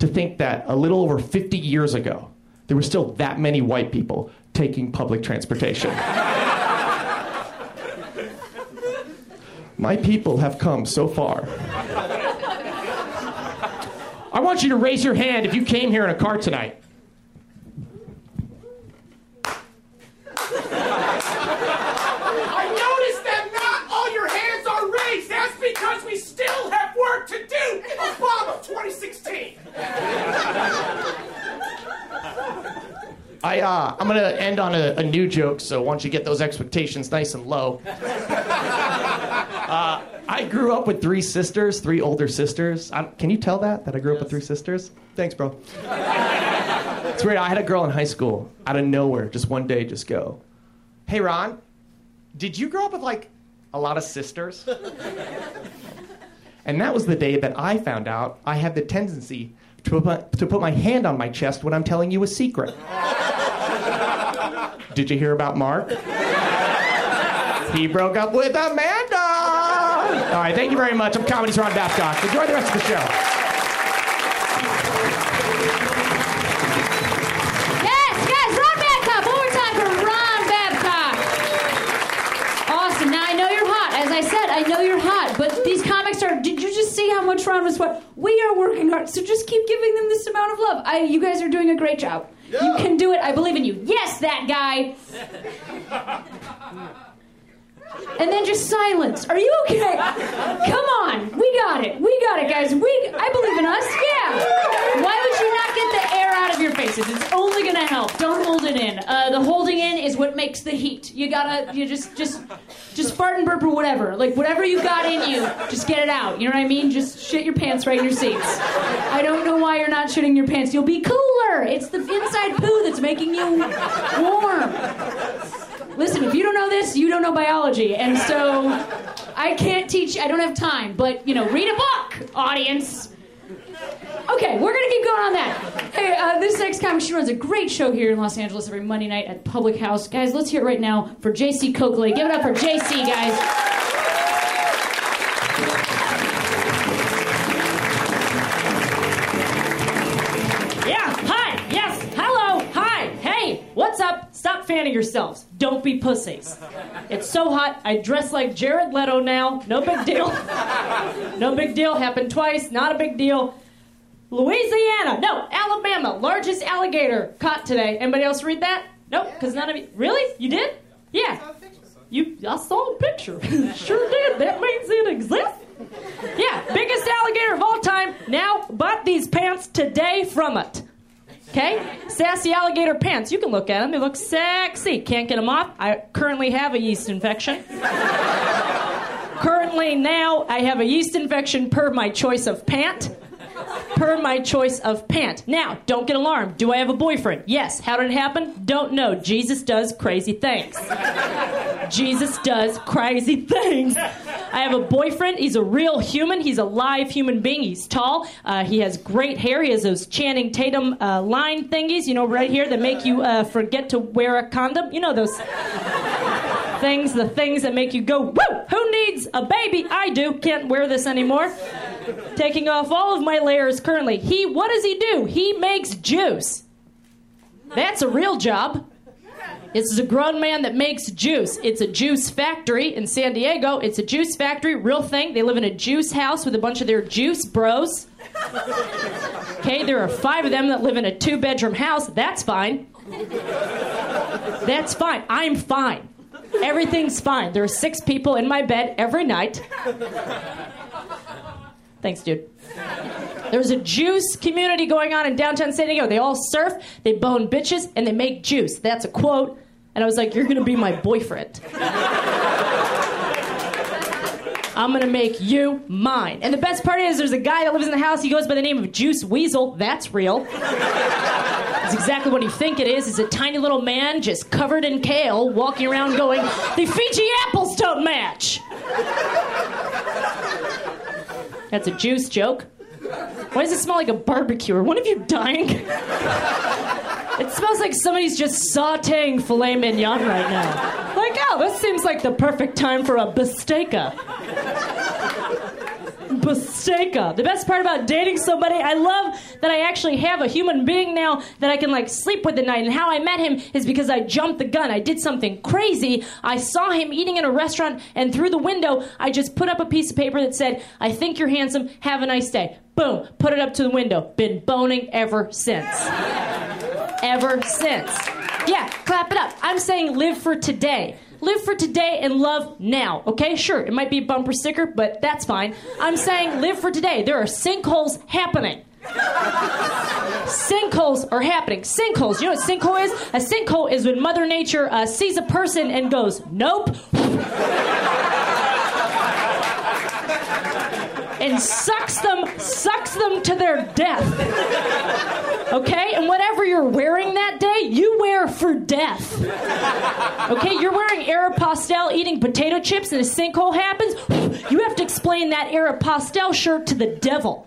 To think that a little over 50 years ago, there were still that many white people taking public transportation. My people have come so far. I want you to raise your hand if you came here in a car tonight. I noticed that not all your hands are raised. That's because we still have work to do. Obama 2016. I uh, I'm gonna end on a, a new joke, so why don't you get those expectations nice and low? Uh, I grew up with three sisters, three older sisters. I, can you tell that that I grew up with three sisters? Thanks, bro. it's weird. I had a girl in high school out of nowhere, just one day, just go, "Hey, Ron, did you grow up with like a lot of sisters?" and that was the day that I found out I had the tendency to put to put my hand on my chest when I'm telling you a secret. Did you hear about Mark? He broke up with Amanda. All right, thank you very much. I'm Comedy's Ron Babcock. Enjoy the rest of the show. Yes, guys, Ron Babcock. One more time for Ron Babcock. Awesome. Now I know you're hot. As I said, I know you're hot. But these comics are. Did you just see how much Ron was sweat? We are working hard, so just keep giving them this amount of love. I, you guys are doing a great job. You can do it. I believe in you. Yes, that guy. And then just silence. Are you okay? Come on. We got it. We got it, guys. We I believe in us. Yeah. Why would you not get the air out of your faces? It's only gonna help. Don't hold it in. Uh, the holding in is what makes the heat. You gotta you just just just fart and burp or whatever. Like whatever you got in you, just get it out. You know what I mean? Just shit your pants right in your seats. I don't know why you're not shitting your pants. You'll be cooler. It's the inside poo that's making you warm. Listen, if you don't know this, you don't know biology. And so I can't teach, I don't have time. But, you know, read a book, audience. Okay, we're gonna keep going on that. Hey, uh, this next comic, she runs a great show here in Los Angeles every Monday night at Public House. Guys, let's hear it right now for JC Coakley. Give it up for JC, guys. What's up? Stop fanning yourselves. Don't be pussies. It's so hot. I dress like Jared Leto now. No big deal. No big deal. Happened twice. Not a big deal. Louisiana. No, Alabama. Largest alligator caught today. Anybody else read that? Nope, because none of you. Really? You did? Yeah. You, I saw a picture. sure did. That means it exists. Yeah, biggest alligator of all time. Now bought these pants today from it. Okay? Sassy alligator pants. You can look at them. They look sexy. Can't get them off. I currently have a yeast infection. currently, now, I have a yeast infection per my choice of pant. Per my choice of pant. Now, don't get alarmed. Do I have a boyfriend? Yes. How did it happen? Don't know. Jesus does crazy things. Jesus does crazy things. I have a boyfriend. He's a real human. He's a live human being. He's tall. Uh, he has great hair. He has those Channing Tatum uh, line thingies, you know, right here that make you uh, forget to wear a condom. You know those things, the things that make you go, woo! Who needs a baby? I do. Can't wear this anymore. Taking off all of my layers currently. He, what does he do? He makes juice. That's a real job. This is a grown man that makes juice. It's a juice factory in San Diego. It's a juice factory, real thing. They live in a juice house with a bunch of their juice bros. Okay, there are five of them that live in a two bedroom house. That's fine. That's fine. I'm fine. Everything's fine. There are six people in my bed every night. Thanks, dude. There's a juice community going on in downtown San Diego. They all surf, they bone bitches, and they make juice. That's a quote. And I was like, You're gonna be my boyfriend. I'm gonna make you mine. And the best part is, there's a guy that lives in the house. He goes by the name of Juice Weasel. That's real. It's exactly what you think it is. It's a tiny little man just covered in kale walking around going, The Fuji apples don't match. That's a juice joke. Why does it smell like a barbecue? Are one of you dying? It smells like somebody's just sauteing filet mignon right now. Like, oh, this seems like the perfect time for a bistecca. Bistecca. The best part about dating somebody, I love that I actually have a human being now that I can like sleep with at night. And how I met him is because I jumped the gun. I did something crazy. I saw him eating in a restaurant, and through the window, I just put up a piece of paper that said, I think you're handsome. Have a nice day. Boom. Put it up to the window. Been boning ever since. ever since. Yeah, clap it up. I'm saying live for today. Live for today and love now, okay? Sure, it might be a bumper sticker, but that's fine. I'm saying live for today. There are sinkholes happening. Sinkholes are happening. Sinkholes. You know what sinkhole is? A sinkhole is when Mother Nature uh, sees a person and goes, nope. And sucks them, sucks them to their death. Okay? And whatever you're wearing that day, you wear for death. Okay? You're wearing Aeropostale eating potato chips and a sinkhole happens, you have to explain that Aeropostale shirt to the devil.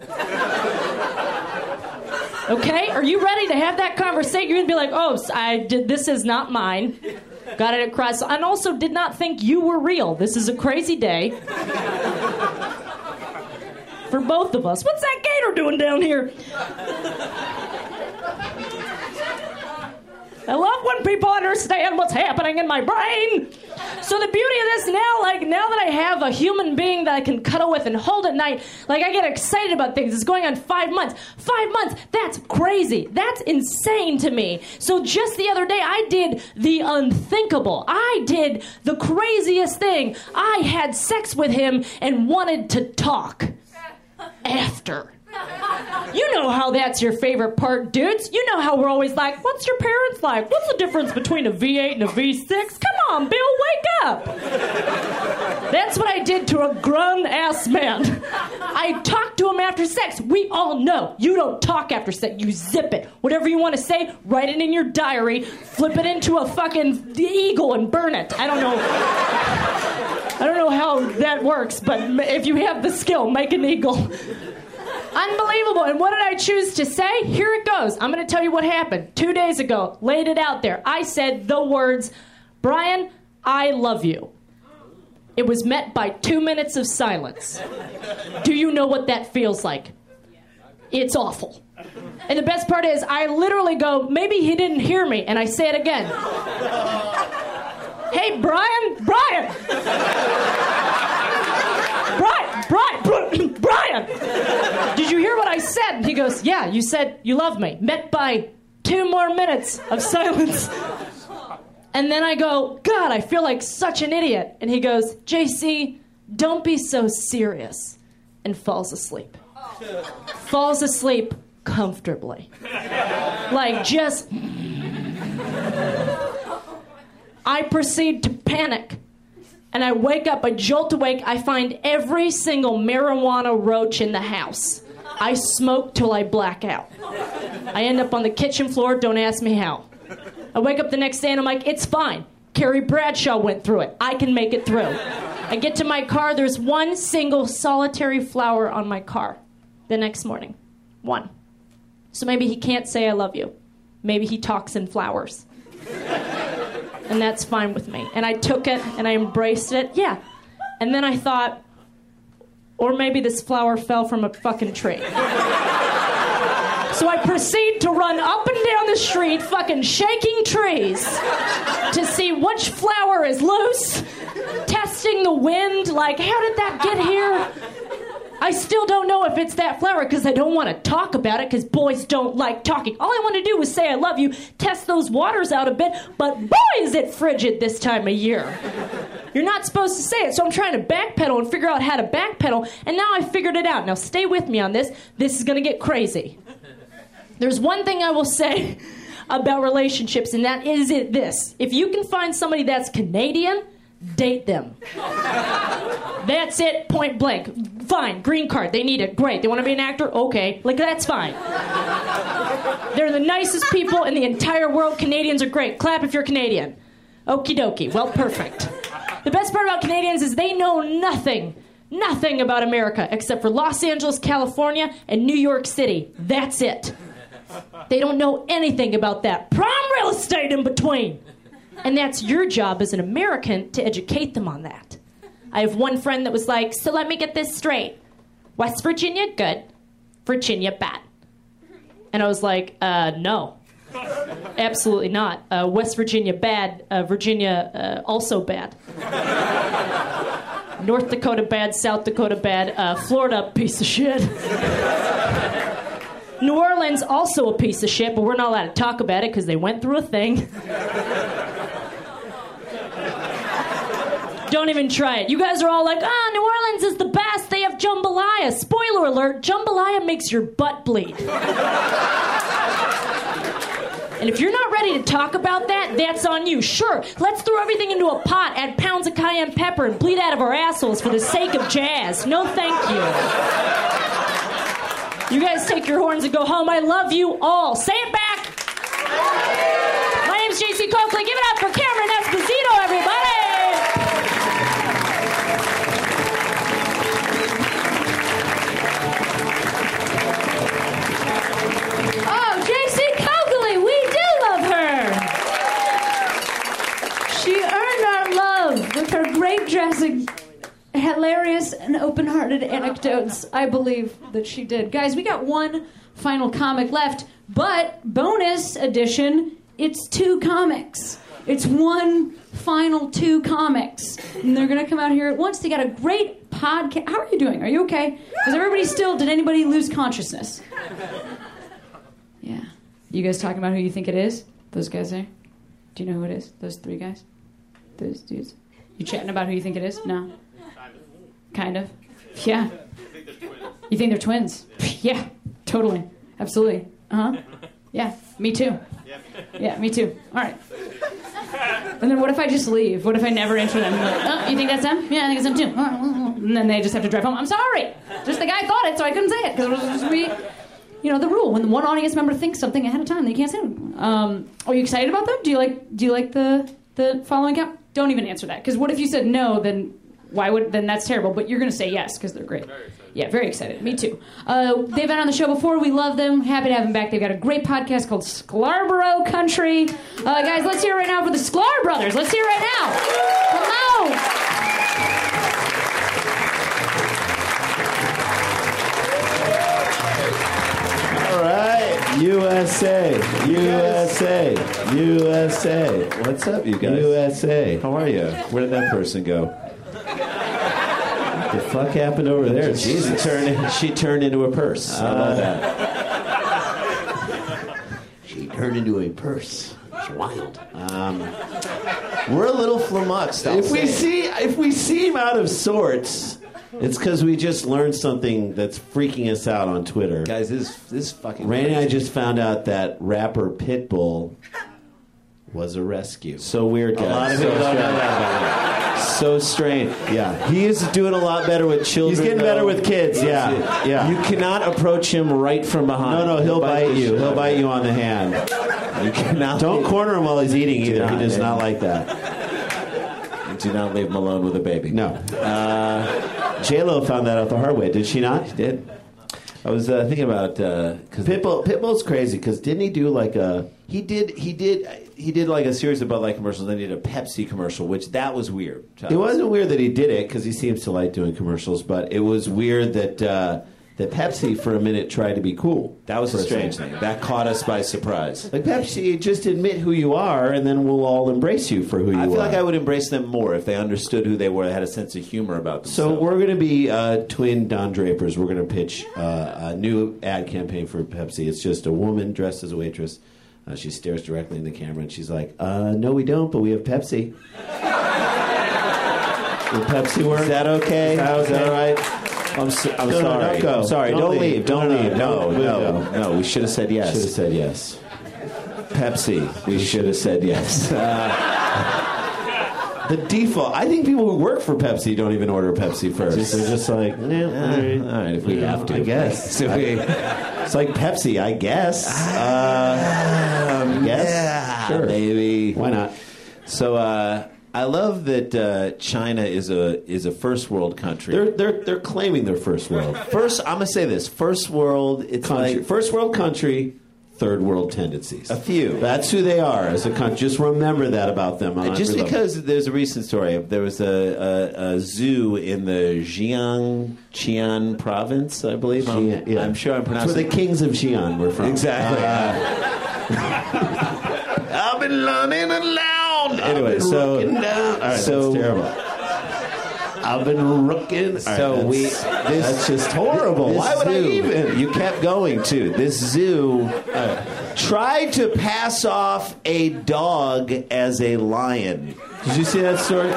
Okay? Are you ready to have that conversation? You're gonna be like, oh, I did this is not mine. Got it across. And also did not think you were real. This is a crazy day. For both of us. What's that gator doing down here? I love when people understand what's happening in my brain. So the beauty of this now, like now that I have a human being that I can cuddle with and hold at night, like I get excited about things. It's going on five months. Five months. That's crazy. That's insane to me. So just the other day, I did the unthinkable. I did the craziest thing. I had sex with him and wanted to talk after. You know how that's your favorite part, dudes. You know how we're always like, what's your parents like? What's the difference between a V8 and a V6? Come on, Bill, wake up. That's what I did to a grown ass man. I talked to him after sex. We all know you don't talk after sex, you zip it. Whatever you want to say, write it in your diary, flip it into a fucking eagle and burn it. I don't know. I don't know how that works, but if you have the skill, make an eagle. Unbelievable. And what did I choose to say? Here it goes. I'm going to tell you what happened. Two days ago, laid it out there. I said the words, Brian, I love you. It was met by two minutes of silence. Do you know what that feels like? It's awful. And the best part is, I literally go, maybe he didn't hear me, and I say it again. Hey, Brian, Brian, Brian, Bri- Brian. Did you hear what I He goes, Yeah, you said you love me. Met by two more minutes of silence. And then I go, God, I feel like such an idiot. And he goes, JC, don't be so serious. And falls asleep. Falls asleep comfortably. Like, just. I proceed to panic. And I wake up, I jolt awake, I find every single marijuana roach in the house. I smoke till I black out. I end up on the kitchen floor, don't ask me how. I wake up the next day and I'm like, it's fine. Carrie Bradshaw went through it. I can make it through. I get to my car, there's one single solitary flower on my car the next morning. One. So maybe he can't say I love you. Maybe he talks in flowers. and that's fine with me. And I took it and I embraced it. Yeah. And then I thought, or maybe this flower fell from a fucking tree. So I proceed to run up and down the street, fucking shaking trees, to see which flower is loose, testing the wind, like, how did that get here? I still don't know if it's that flower because I don't want to talk about it because boys don't like talking. All I want to do is say I love you, test those waters out a bit, but boy, is it frigid this time of year. You're not supposed to say it, so I'm trying to backpedal and figure out how to backpedal, and now I figured it out. Now stay with me on this. This is going to get crazy. There's one thing I will say about relationships, and that is it this. If you can find somebody that's Canadian, date them. That's it, point blank. Fine, green card, they need it. Great. They want to be an actor? Okay. Like, that's fine. They're the nicest people in the entire world. Canadians are great. Clap if you're Canadian. Okie dokie. Well, perfect. The best part about Canadians is they know nothing, nothing about America except for Los Angeles, California, and New York City. That's it. They don't know anything about that prime real estate in between. And that's your job as an American to educate them on that. I have one friend that was like, So let me get this straight West Virginia, good. Virginia, bad. And I was like, uh, No. Absolutely not. Uh, West Virginia, bad. Uh, Virginia, uh, also bad. North Dakota, bad. South Dakota, bad. Uh, Florida, piece of shit. New Orleans, also a piece of shit, but we're not allowed to talk about it because they went through a thing. Don't even try it. You guys are all like, ah, New Orleans is the best. They have jambalaya. Spoiler alert jambalaya makes your butt bleed. And if you're not ready to talk about that, that's on you. Sure, let's throw everything into a pot, add pounds of cayenne pepper, and bleed out of our assholes for the sake of jazz. No, thank you. You guys take your horns and go home. I love you all. Say it back. My name's JC Coakley. Give it up for hilarious and open-hearted anecdotes i believe that she did. Guys we got one final comic left but bonus edition it's two comics. It's one final two comics. And they're gonna come out here at once. They got a great podcast how are you doing? Are you okay? Is everybody still did anybody lose consciousness? Yeah. You guys talking about who you think it is? Those guys there? Do you know who it is? Those three guys? Those dudes you chatting about who you think it is no Kind of. Yeah. You think they're twins? Yeah, totally. Absolutely. Uh huh. Yeah, me too. Yeah, me too. All right. And then what if I just leave? What if I never answer them? Like, oh, you think that's them? Yeah, I think it's them too. And then they just have to drive home. I'm sorry. Just the guy thought it, so I couldn't say it because it was just me. You know the rule: when one audience member thinks something ahead of time, they can't say it. Um, are you excited about them? Do you like? Do you like the the following count? Don't even answer that. Because what if you said no? Then why would then that's terrible but you're going to say yes because they're great. Yeah very excited. Me too. Uh, they've been on the show before. We love them. Happy to have them back. They've got a great podcast called Sklarbro Country. Uh, guys let's hear it right now for the sklar brothers. Let's hear it right now. Come on USA, USA, USA. What's up, you guys? USA. How are you? Where did that person go? The fuck happened over there? She Jesus. turned, she turned into a purse. I love that. She turned into a purse. It's wild. Um, we're a little flummoxed. I'll If we see if we seem out of sorts, it's because we just learned something that's freaking us out on Twitter. guys, this this fucking. Randy and I just found out that rapper Pitbull was a rescue. So weird, guys. A lot of so people don't know strange. that. So strange. Yeah. He is doing a lot better with children. He's getting though. better with kids. Yeah, yeah. You cannot approach him right from behind. no, no, he'll bite the you. He'll bite you. on the hand. You cannot. Don't corner him while he's eating either. He does not like that. Do not leave him alone with a baby. No. Uh, J Lo found that out the hard way. Did she not? She did. I was uh, thinking about because Pitbull. Pitbull's crazy because didn't he do like a? he did he did he did like a series of Bud Light commercials. Then he did a Pepsi commercial, which that was weird. It wasn't weird that he did it because he seems to like doing commercials, but it was weird that uh, that Pepsi for a minute tried to be cool. That was a strange thing. That caught us by surprise. Like Pepsi, just admit who you are, and then we'll all embrace you for who you are. I are. feel like I would embrace them more if they understood who they were, They had a sense of humor about them. So we're going to be uh, twin Don Drapers. We're going to pitch uh, a new ad campaign for Pepsi. It's just a woman dressed as a waitress. Uh, she stares directly in the camera and she's like, uh, "No, we don't, but we have Pepsi." Will Pepsi work? Is that okay? Is that okay? all right? I'm, so, I'm No, no, sorry. don't go. I'm sorry. Don't Don't, leave. leave. Don't No, no, leave. No, no, no, We should have said yes. Should have said yes. Pepsi. We should have said yes. The default. I think people who work for Pepsi don't even order Pepsi first. They're just like, nah, all right. all right, if we have to. I guess. So we- It's like Pepsi, I guess. Uh, I guess. yeah, Sure. baby. Why not? So uh, I love that uh, China is a is a first world country. They're they're they're claiming they're first world first, I'm gonna say this: first world. It's country. like first world country, third world tendencies. A few. That's who they are as a country. Just remember that about them. just level. because there's a recent story. There was a, a, a zoo in the Jiangqian province, I believe. I'm, yeah. I'm sure I'm pronouncing. That's where the kings of Xi'an were from. Exactly. I've been learning aloud. Anyway, so Rooking down. All right, so- that's terrible. I've been rooking. Right, So that's- we this, that's just horrible. this Why would I even? You kept going too. This zoo uh, tried to pass off a dog as a lion. Did you see that story?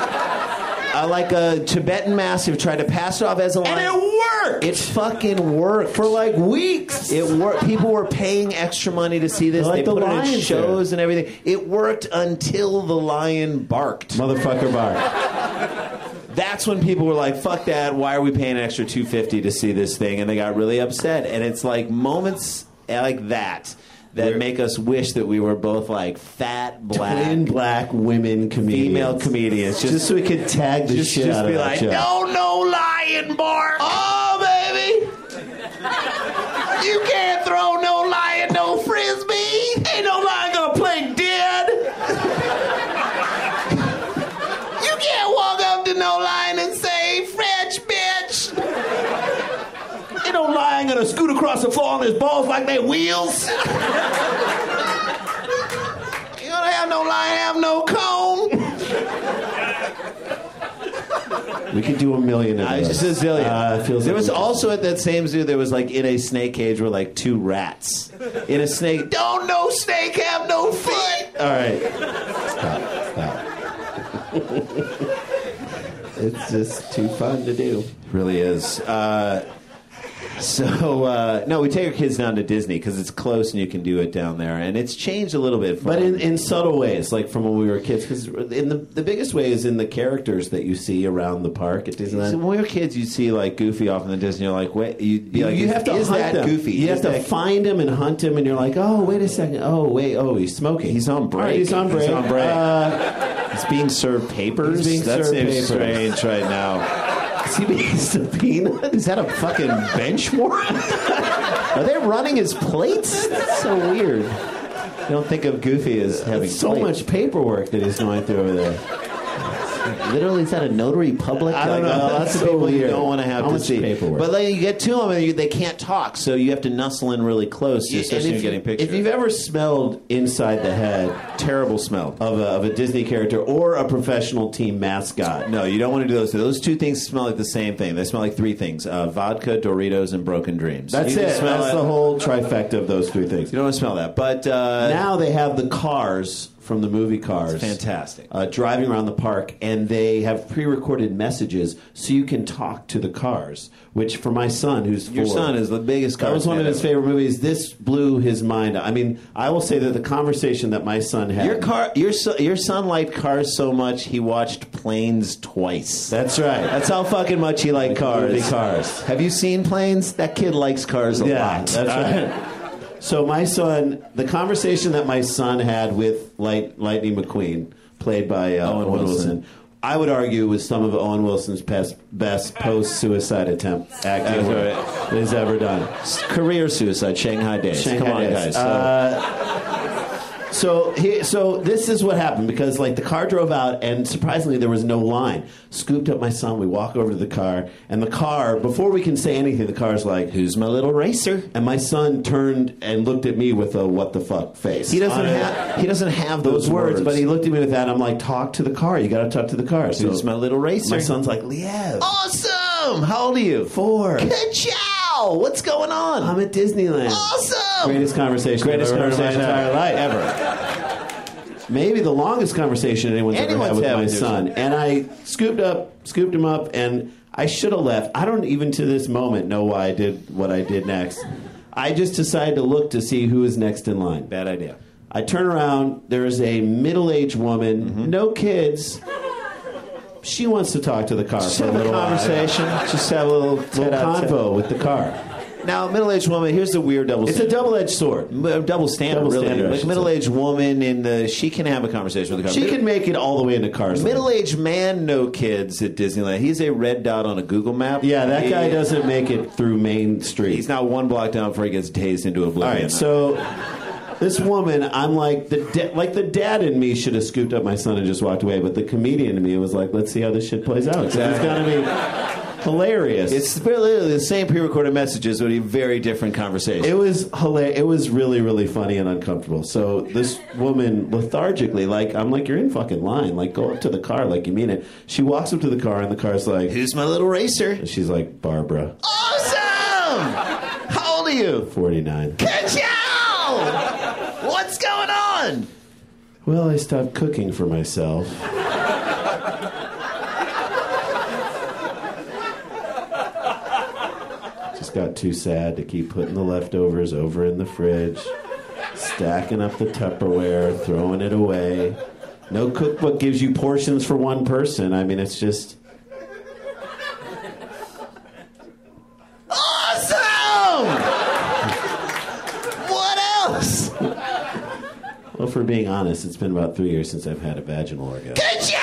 Uh, like a Tibetan Mastiff tried to pass it off as a lion. And it worked It fucking worked for like weeks. It worked. People were paying extra money to see this. Like they the put it in lion shows and everything. It worked until the lion barked. Motherfucker barked. That's when people were like, "Fuck that! Why are we paying an extra two fifty to see this thing?" And they got really upset. And it's like moments like that that We're- make us wish that we were both like fat black Twin black women comedians. female comedians. Just, so we could tag the just, shit just out be of like, no, no lion bark. Oh, baby. you can't throw no lion no frisbee. Ain't no lion gonna play dead. you can't walk up to no lion and say, French bitch. Ain't no lion gonna scoot the floor on his balls like they wheels. you gonna have no lion have no cone. We could do a million of those. just a zillion. Uh, it feels there like was also at that same zoo. There was like in a snake cage were like two rats. In a snake. Don't no snake have no feet. All right. Stop. Stop. it's just too fun to do. Really is. Uh, so uh, no, we take our kids down to Disney because it's close and you can do it down there, and it's changed a little bit. But in, in subtle ways, like from when we were kids, because in the the biggest way is in the characters that you see around the park at So Disneyland. when we were kids, you'd see like Goofy off in the Disney. You're like, wait, you'd be like, you have to is hunt that them. Goofy? You have to find him and hunt him, and you're like, oh, wait a second. Oh, wait. Oh, he's smoking. He's on break. Right, he's on break, He's on break. Uh, He's being served papers. Being that served seems papers. strange right now. Is he being subpoenaed? Is that a fucking bench warrant? Are they running his plates? That's so weird. You don't think of Goofy as having so plates. much paperwork that he's going through over there. Literally, is that a notary public? I don't know. the so people you don't want to have How to see. paperwork? But then you get to them and you, they can't talk, so you have to nuzzle in really close, Yeah, especially if, getting you, pictures. if you've ever smelled inside the head terrible smell. of a, of a Disney character or a professional team mascot, No, you don't want to do those. two. Those two things smell like the same thing. They smell like three things: uh, vodka, Doritos, and broken dreams. that's You it. Smell That's it. the whole trifecta of those three things. You don't want to smell that. But uh, now they have the cars from the movie Cars. fantastic. Uh, driving around the park, and they have pre-recorded messages so you can talk to the cars. Which, for my son, who's your four, son is the biggest. Car. That was one of his favorite movies. This blew his mind. I mean, I will say that the conversation that my son had. Your car, your son, your son liked cars so much he watched Planes twice. That's right. That's how fucking much he liked cars. Cars. Have you seen Planes? That kid likes cars a yeah, lot. that's right. So my son, the conversation that my son had with Light, Lightning McQueen, played by uh, Owen Owen, Wilson. Wilson. I would argue was some of Owen Wilson's best, best post-suicide attempt acting that he's ever done. Career suicide, Shanghai Days. Shanghai Come on, Days. guys. So- Uh, so he, so this is what happened because like the car drove out and surprisingly there was no line. Scooped up my son. We walk over to the car and the car before we can say anything, the car's like, Who's my little racer? and my son turned and looked at me with a what the fuck face. He doesn't have. He doesn't have those those, words, but he looked at me with that. I'm like, talk to the car. You got to talk to the car. So Who's my little racer? my son's like, Liev. Awesome! How old are you? Four. Ka-chow! What's going on? I'm at Disneyland. awesome! Greatest conversation. Greatest I've ever conversation in my entire life. ever. Maybe the longest conversation anyone's, ever had with my son. son. And I scooped up, scooped him up, and I should have left. I don't even to this moment know why I did what I did next. I just decided to look to see who was next in line. Bad idea. I turn around. There's a middle-aged woman, Mm-hmm. no kids. She wants to talk to the car Just for a have a little while. conversation. Just have a little, little convo with the car. Now, middle-aged woman. Here's the weird double. It's a double-edged sword. M- uh, double standard, Double really. standard, like middle-aged woman in the she can have a conversation with the car. She can make it all the way into cars. Middle-aged man, no kids at Disneyland. He's a red dot on a Google map. Yeah, that He- guy doesn't make it through Main Street. He's not one block down before he gets tased into oblivion. right, so this woman, I'm like the da- like the dad in me should have scooped up my son and just walked away, but the comedian in me was like, let's see how this shit plays out. 'Cause It's gonna be hilarious. it's literally the same pre-recorded messages, but a very different conversation. it was hilarious. It was really, really funny and uncomfortable. So this woman lethargically, like, I'm like, you're in fucking line. Like, go up to the car, like you mean it. She walks up to the car, and the car's like, Who's my little racer? and she's like, Barbara, Awesome! How old are you? 49. Ka-chow! On? Well, I stopped cooking for myself. Just got too sad to keep putting the leftovers over in the fridge, stacking up the Tupperware, throwing it away. No cookbook gives you portions for one person. I mean, it's just. Awesome! what else? For being honest, it's been about three years since I've had a vaginal orgasm. Ka-chow!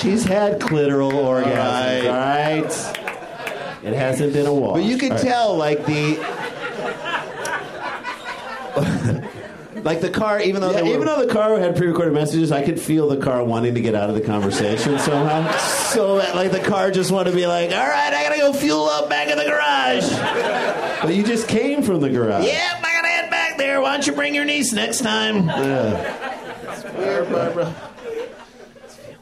She's had clitoral orgasms, All all right? It hasn't been a walk. But you can All right. tell, like the, like the car, even though Yeah, were, even though the car had pre-recorded messages, I could feel the car wanting to get out of the conversation somehow. so like the car just wanted to be like, all right, I gotta go fuel up back in the garage. But you just came from the garage. Yeah, I Why don't you bring your niece next time? Weird, Barbara.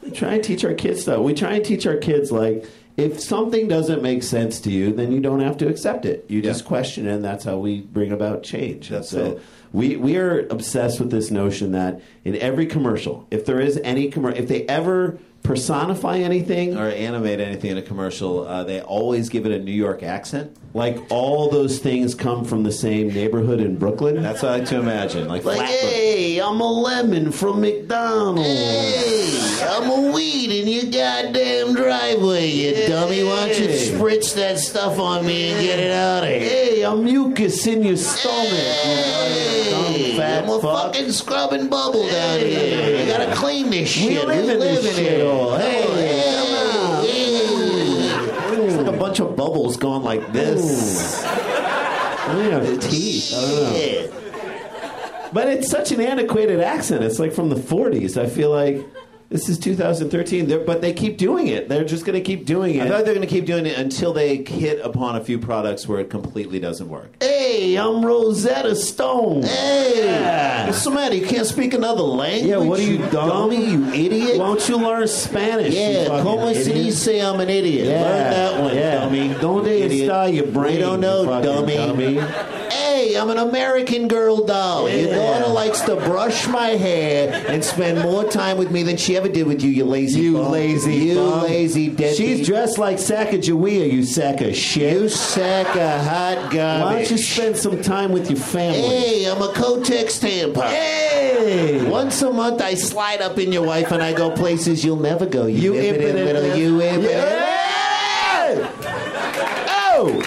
We try and teach our kids stuff. We try and teach our kids like if something doesn't make sense to you, then you don't have to accept it. You just question it, and that's how we bring about change. That's so it. We we are obsessed with this notion that in every commercial, if there is any commercial, if they ever personify anything, Or animate anything in a commercial, uh, they always give it a New York accent. like all those things come from the same neighborhood in Brooklyn. That's what I like to imagine. Like, like, hey, I'm a lemon from McDonald's. Hey, I'm a weed in your goddamn driveway, you dummy. Why don't you spritz that stuff on me and get it out of here? Hey, I'm mucus in your stomach. Hey, you dumb fat I'm a fuck. fucking scrubbing bubble down here. You gotta clean this shit. We live, in this shithole. Oh, hey, oh, It's like a bunch of bubbles going like this. Don't have teeth. I don't know. But it's such an antiquated accent. It's like from the 40s. I feel like This is 2013, They're, but they keep doing it. They're just going to keep doing it. I thought they're going to keep doing it until they hit upon a few products where it completely doesn't work. Hey, I'm Rosetta Stone. Hey, what's the matter? You can't speak another language? Yeah, what are you, dummy? You idiot! Why don't you learn Spanish? Yeah, como se dice I'm an idiot? Yeah, Learn that one, yeah. dummy. Donde Idiot. está your brain, We don't know, dummy. dummy. Hey, I'm an American girl doll. Your daughter likes to brush my hair and spend more time with me than she ever did with you, you lazy You bum. lazy You bum. lazy deadbeat. She's dressed like Sacagawea, you sack of shit. You sack of hot garbage. Why don't you spend some time with your family? Hey, I'm a Kotex tampon. Hey! Once a month, I slide up in your wife and I go places you'll never go. You, You impotent little- you impotent. Yeah! Oh!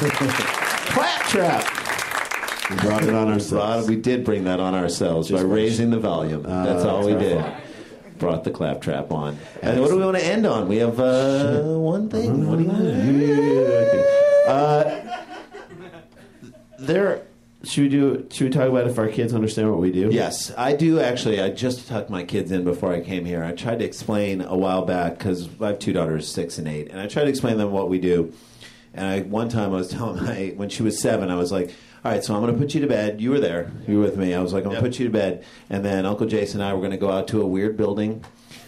Oh! Claptrap. We brought it on ourselves. Brought- we did bring that on ourselves by raising the volume. Uh, that's all we that's our did. fault. Brought the claptrap on. And what do we want to end on? We have uh, one thing. What do you Uh, there. Should we do? Should we talk about if our kids understand what we do? Yes, I do actually. I just tucked my kids in before I came here. I tried to explain a while back because I have two daughters, six and eight, and I tried to explain them what we do. And I, one time I was telling my when she was seven, I was like, "All right, so I'm going to put you to bed. You were there. You were with me. I was like, I'm going to put you to bed, and then Uncle Jason and I were going to go out to a weird building."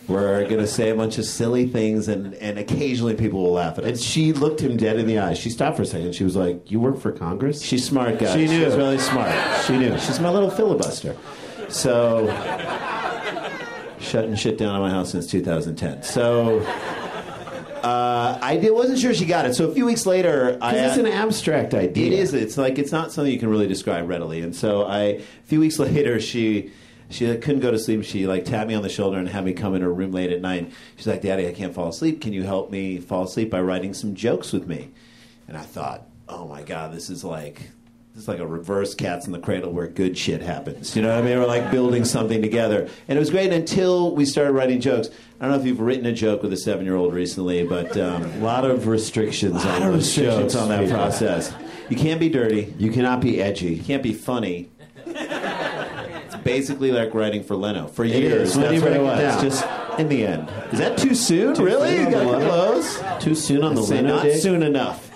We're going to say a bunch of silly things, and, and occasionally people will laugh at us. And she looked him dead in the eyes. She stopped for a second. She was like, "You work for Congress?" She's smart, guys. She knew. She's really smart. She knew. She's my little filibuster. So, shutting shit down in my house since 2010. So, uh, I did, wasn't sure she got it. So a few weeks later, I Because it's an abstract idea. It is. It's like it's not something you can really describe readily. And so, I a few weeks later, she. She like, couldn't go to sleep. She like tapped me on the shoulder and had me come in her room late at night. She's like, "Daddy, I can't fall asleep. Can you help me fall asleep by writing some jokes with me?" And I thought, "Oh my god, this is like is like a reverse Cats in the Cradle where good shit happens." You know what I mean? We're like building something together, and it was great until we started writing jokes. I don't know if you've written a joke with a seven-year-old recently, but um, a lot of restrictions. a lot on of restrictions on that process. You can't be dirty. You cannot be edgy. You can't be funny. It's basically like writing for Leno for It years. is. That's what it was. Just in the end. Is that too soon? Too really? soon on You got close? Too soon on the Leno not soon enough.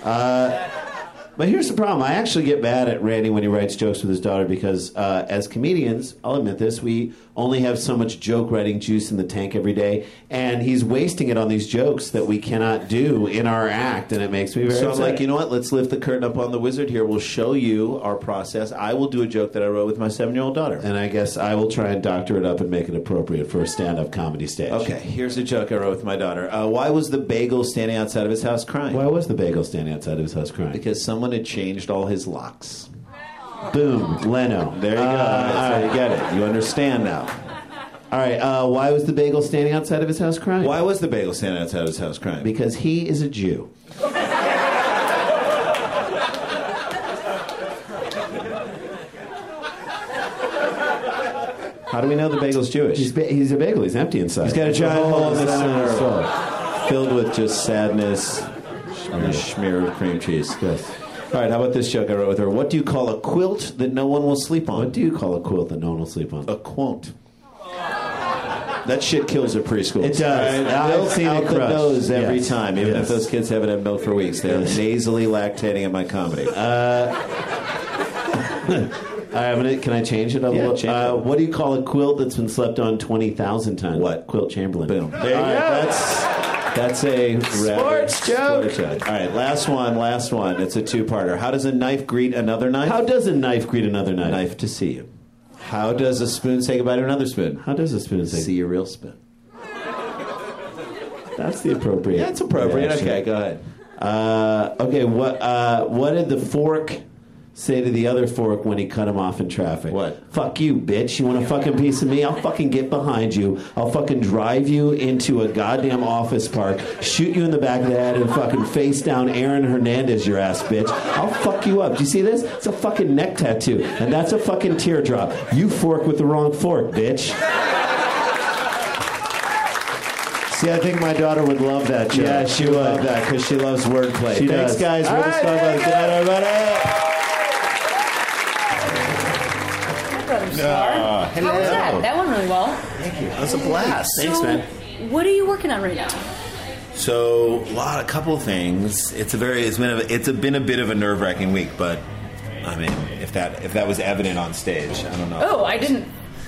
But here's the problem. I actually get mad at Randy when he writes jokes with his daughter because, uh, as comedians, I'll admit this, we only have so much joke writing juice in the tank every day, and he's wasting it on these jokes that we cannot do in our act, and it makes me very So I'm like, you know what? Let's lift the curtain up on the wizard here. We'll show you our process. I will do a joke that I wrote with my seven-year-old daughter. and I guess I will try and doctor it up and make it appropriate for a stand-up comedy stage. Okay, here's a joke I wrote with my daughter. Uh, why was the bagel standing outside of his house crying? Why was the bagel standing outside of his house crying? Because someone had changed all his locks. Boom, Leno. There you go. Uh, That's all how you get it. You understand now. All right. Uh, why was the bagel standing outside of his house crying? Why was the bagel standing outside of his house crying? Because he is a Jew. How do we know the bagel's Jewish? He's, ba- he's a bagel. He's empty inside. He's got a giant hole in the center center, of his soul. filled with just sadness and a smear of cream cheese. Yes. All right, how about this joke I wrote with her? What do you call a quilt that no one will sleep on? What do you call a quilt that no one will sleep on? A quote. That shit kills at preschool. It does. I've Milk seen out it the crush. nose every Yes. time, even Yes. if those kids haven't had milk for weeks. They're nasally lactating at my comedy. Uh, I'm gonna, can I change it a Yeah, little? change Uh, what do you call a quilt that's been slept on 20,000 times? What? Quilt Chamberlain. Boom. There you All go. right, That's that's a Sports joke. sports All right, last one. Last one. It's a two-parter. How does a knife greet another knife? How does a knife greet another knife? knife to see you. How does a spoon say goodbye to another spoon? How does a spoon say? See your real spoon. That's the appropriate. Yeah, it's appropriate. reaction. Okay, go ahead. Uh, okay, what uh, what did the fork say to the other fork when he cut him off in traffic? What? Fuck you, bitch. You want a fucking piece of me? I'll fucking get behind you. I'll fucking drive you into a goddamn office park, shoot you in the back of the head, and fucking face down Aaron Hernandez, your ass bitch. I'll fuck you up. Do you see this? It's a fucking neck tattoo, and that's a fucking teardrop. You fork with the wrong fork, bitch. See, I think my daughter would love that joke. Yeah, she would would. love that because she loves wordplay. She Thanks, does. guys. We're right, just talking about it. Good night, everybody. Star. hello. How was that? That went really well. Thank you. That was a blast. Thanks, man. What are you working on right now? So a lot, a couple of things. It's a very, it's been, a, it's a, been a bit of a nerve wracking week, but I mean, if that, if that was evident on stage, I don't know. Oh, I didn't.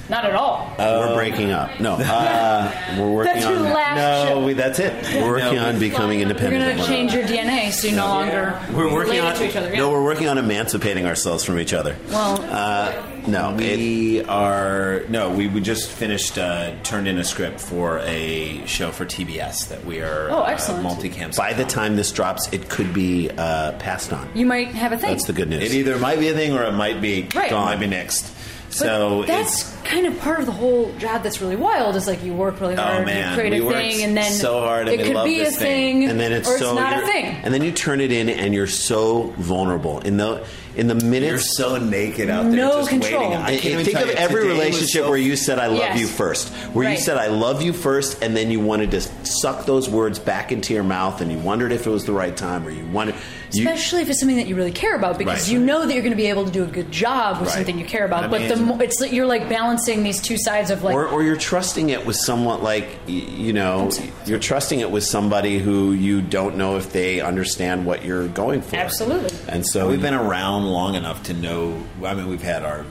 Not at all. we're breaking up. No, uh, we're working That's on. your last no, we, that's it. We're working on becoming independent. You're gonna change your DNA so you're no longer We're working related on. to each other. Yeah. No, we're working on emancipating ourselves from each other. well, Uh, no, it, We are no. We, we just finished uh, turned in a script for a show for TBS that we are Oh, excellent. uh, multicam. by the time this drops, it could be uh, passed on. you might have a thing. That's the good news. it either might be a thing or it might be Right. gone. Might be next. But So that's it's kind of part of the whole job that's really wild. Is like you work really hard, Oh, man. you create We a worked thing, and then so hard and it could love be a thing. thing, and then it's or so it's not a thing. and then you turn it in and you're so vulnerable in the in the minutes. you're so naked out there, No just control. waiting. I can't think of you, every today relationship so- where you said "I love Yes. you" first, where you said "I love you" first, and then you wanted to suck those words back into your mouth, and you wondered if it was the right time, or you wondered. You, Especially if it's something that you really care about, because Right. you know that you're going to be able to do a good job with Right. something you care about. I but the mean- mo- it's you're like balancing these two sides of like or, or you're trusting it with someone like you know you're trusting it with somebody who you don't know if they understand what you're going for absolutely. and So we've been around long enough to know. I mean, we've had our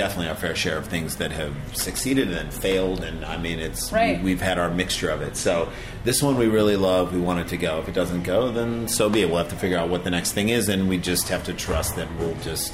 definitely our fair share of things that have succeeded and failed, and I mean, it's Right. we, have had our mixture of it. So this one we really love. We want it to go. If it doesn't go, then so be it. We'll have to figure out what the next thing is, and we just have to trust that we'll just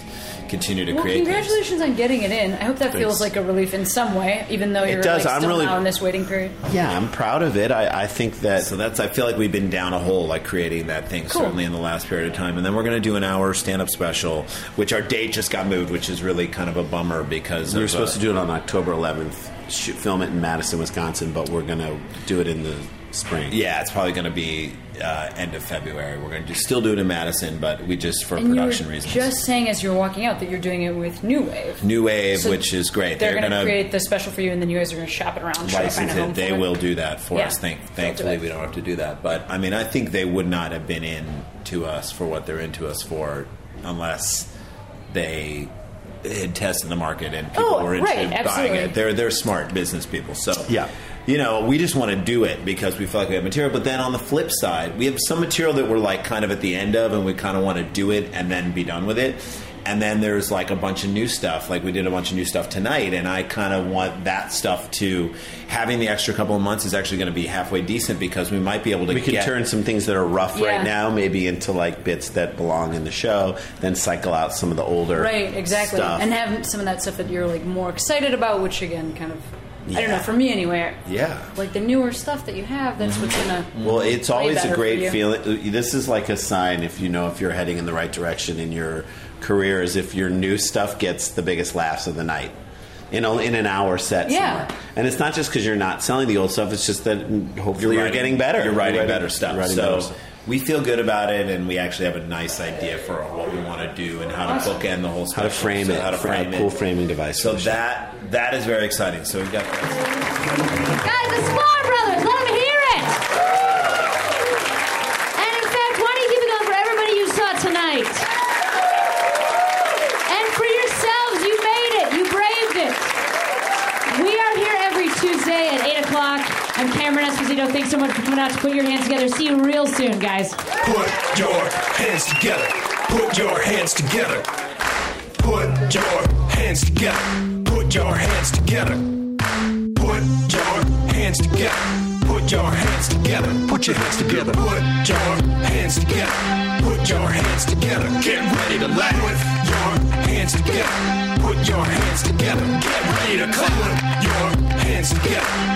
continue to Well, create. things. congratulations on getting it in. I hope that feels like a relief in some way, even though It you're does. like I'm still really- now in this waiting period. yeah i'm proud of it i, I think that So that's I feel like we've been down a hole like creating that thing Cool. certainly in the last period of time, and then we're going to do an hour stand up special, which our date just got moved, which is really kind of a bummer because we were supposed uh, to do it on october 11th shoot, film it in madison wisconsin but we're going to do it in the spring Yeah, it's probably going to be uh, end of February. We're going to do, still do it in Madison, but we just for And you were production reasons. just saying as you're walking out that you're doing it with New Wave. New Wave, So which is great. They're, They're, going to create the special for you, and then you guys are going to shop it around, license find a home it. They for will it. do that for Yeah, us. Thank, they'll do thankfully, we don't have to do that. But I mean, I think they would not have been in to us for what they're into us for unless they had tested the market and people Oh, were into right, buying absolutely. it. They're they're smart business people. So Yeah. You know, we just want to do it because we feel like we have material. But then on the flip side, we have some material that we're like kind of at the end of, and we kind of want to do it and then be done with it. And then there's like a bunch of new stuff. Like we did a bunch of new stuff tonight, and I kind of want that stuff to having the extra couple of months is actually going to be halfway decent because we might be able to we could get turn some things that are rough Yeah. right now maybe into like bits that belong in the show then cycle out some of the older Right, exactly. stuff. And have some of that stuff that you're like more excited about, which again, kind of, I don't know, for me anyway, yeah. like the newer stuff that you have, that's mm-hmm. what's gonna. Well, it's always a great feeling. This is like a sign if you know if you're heading in the right direction in your career, is if your new stuff gets the biggest laughs of the night. In, a, in an hour set Yeah. somewhere. And it's not just because you're not selling the old stuff, it's just that hopefully you're, writing- getting better. You're writing, better stuff. writing so better stuff. We feel good about it, and we actually have a nice idea for what we want to do and how to Awesome. bookend the whole. Stuff. How to frame so it. How to frame it. cool framing device. So for the show. that that is very exciting. So we've got that. Guys, the Sklar Brothers, let them hear it. And in fact, why don't you keep it going for everybody you saw tonight? And for yourselves, you made it. You braved it. We are here every Tuesday at 8 o'clock. I'm Cameron Esposito. Thanks so much for coming out to put your hands together. See you real soon, guys. Put your hands together. Put your hands together. Put your hands together. Put your hands together. Put your hands together. Put your hands together. Put your hands together. Put your hands together. Put your hands together. Get ready to laugh. Put your hands together. Put your hands together. Get ready to clap. Put your hands together.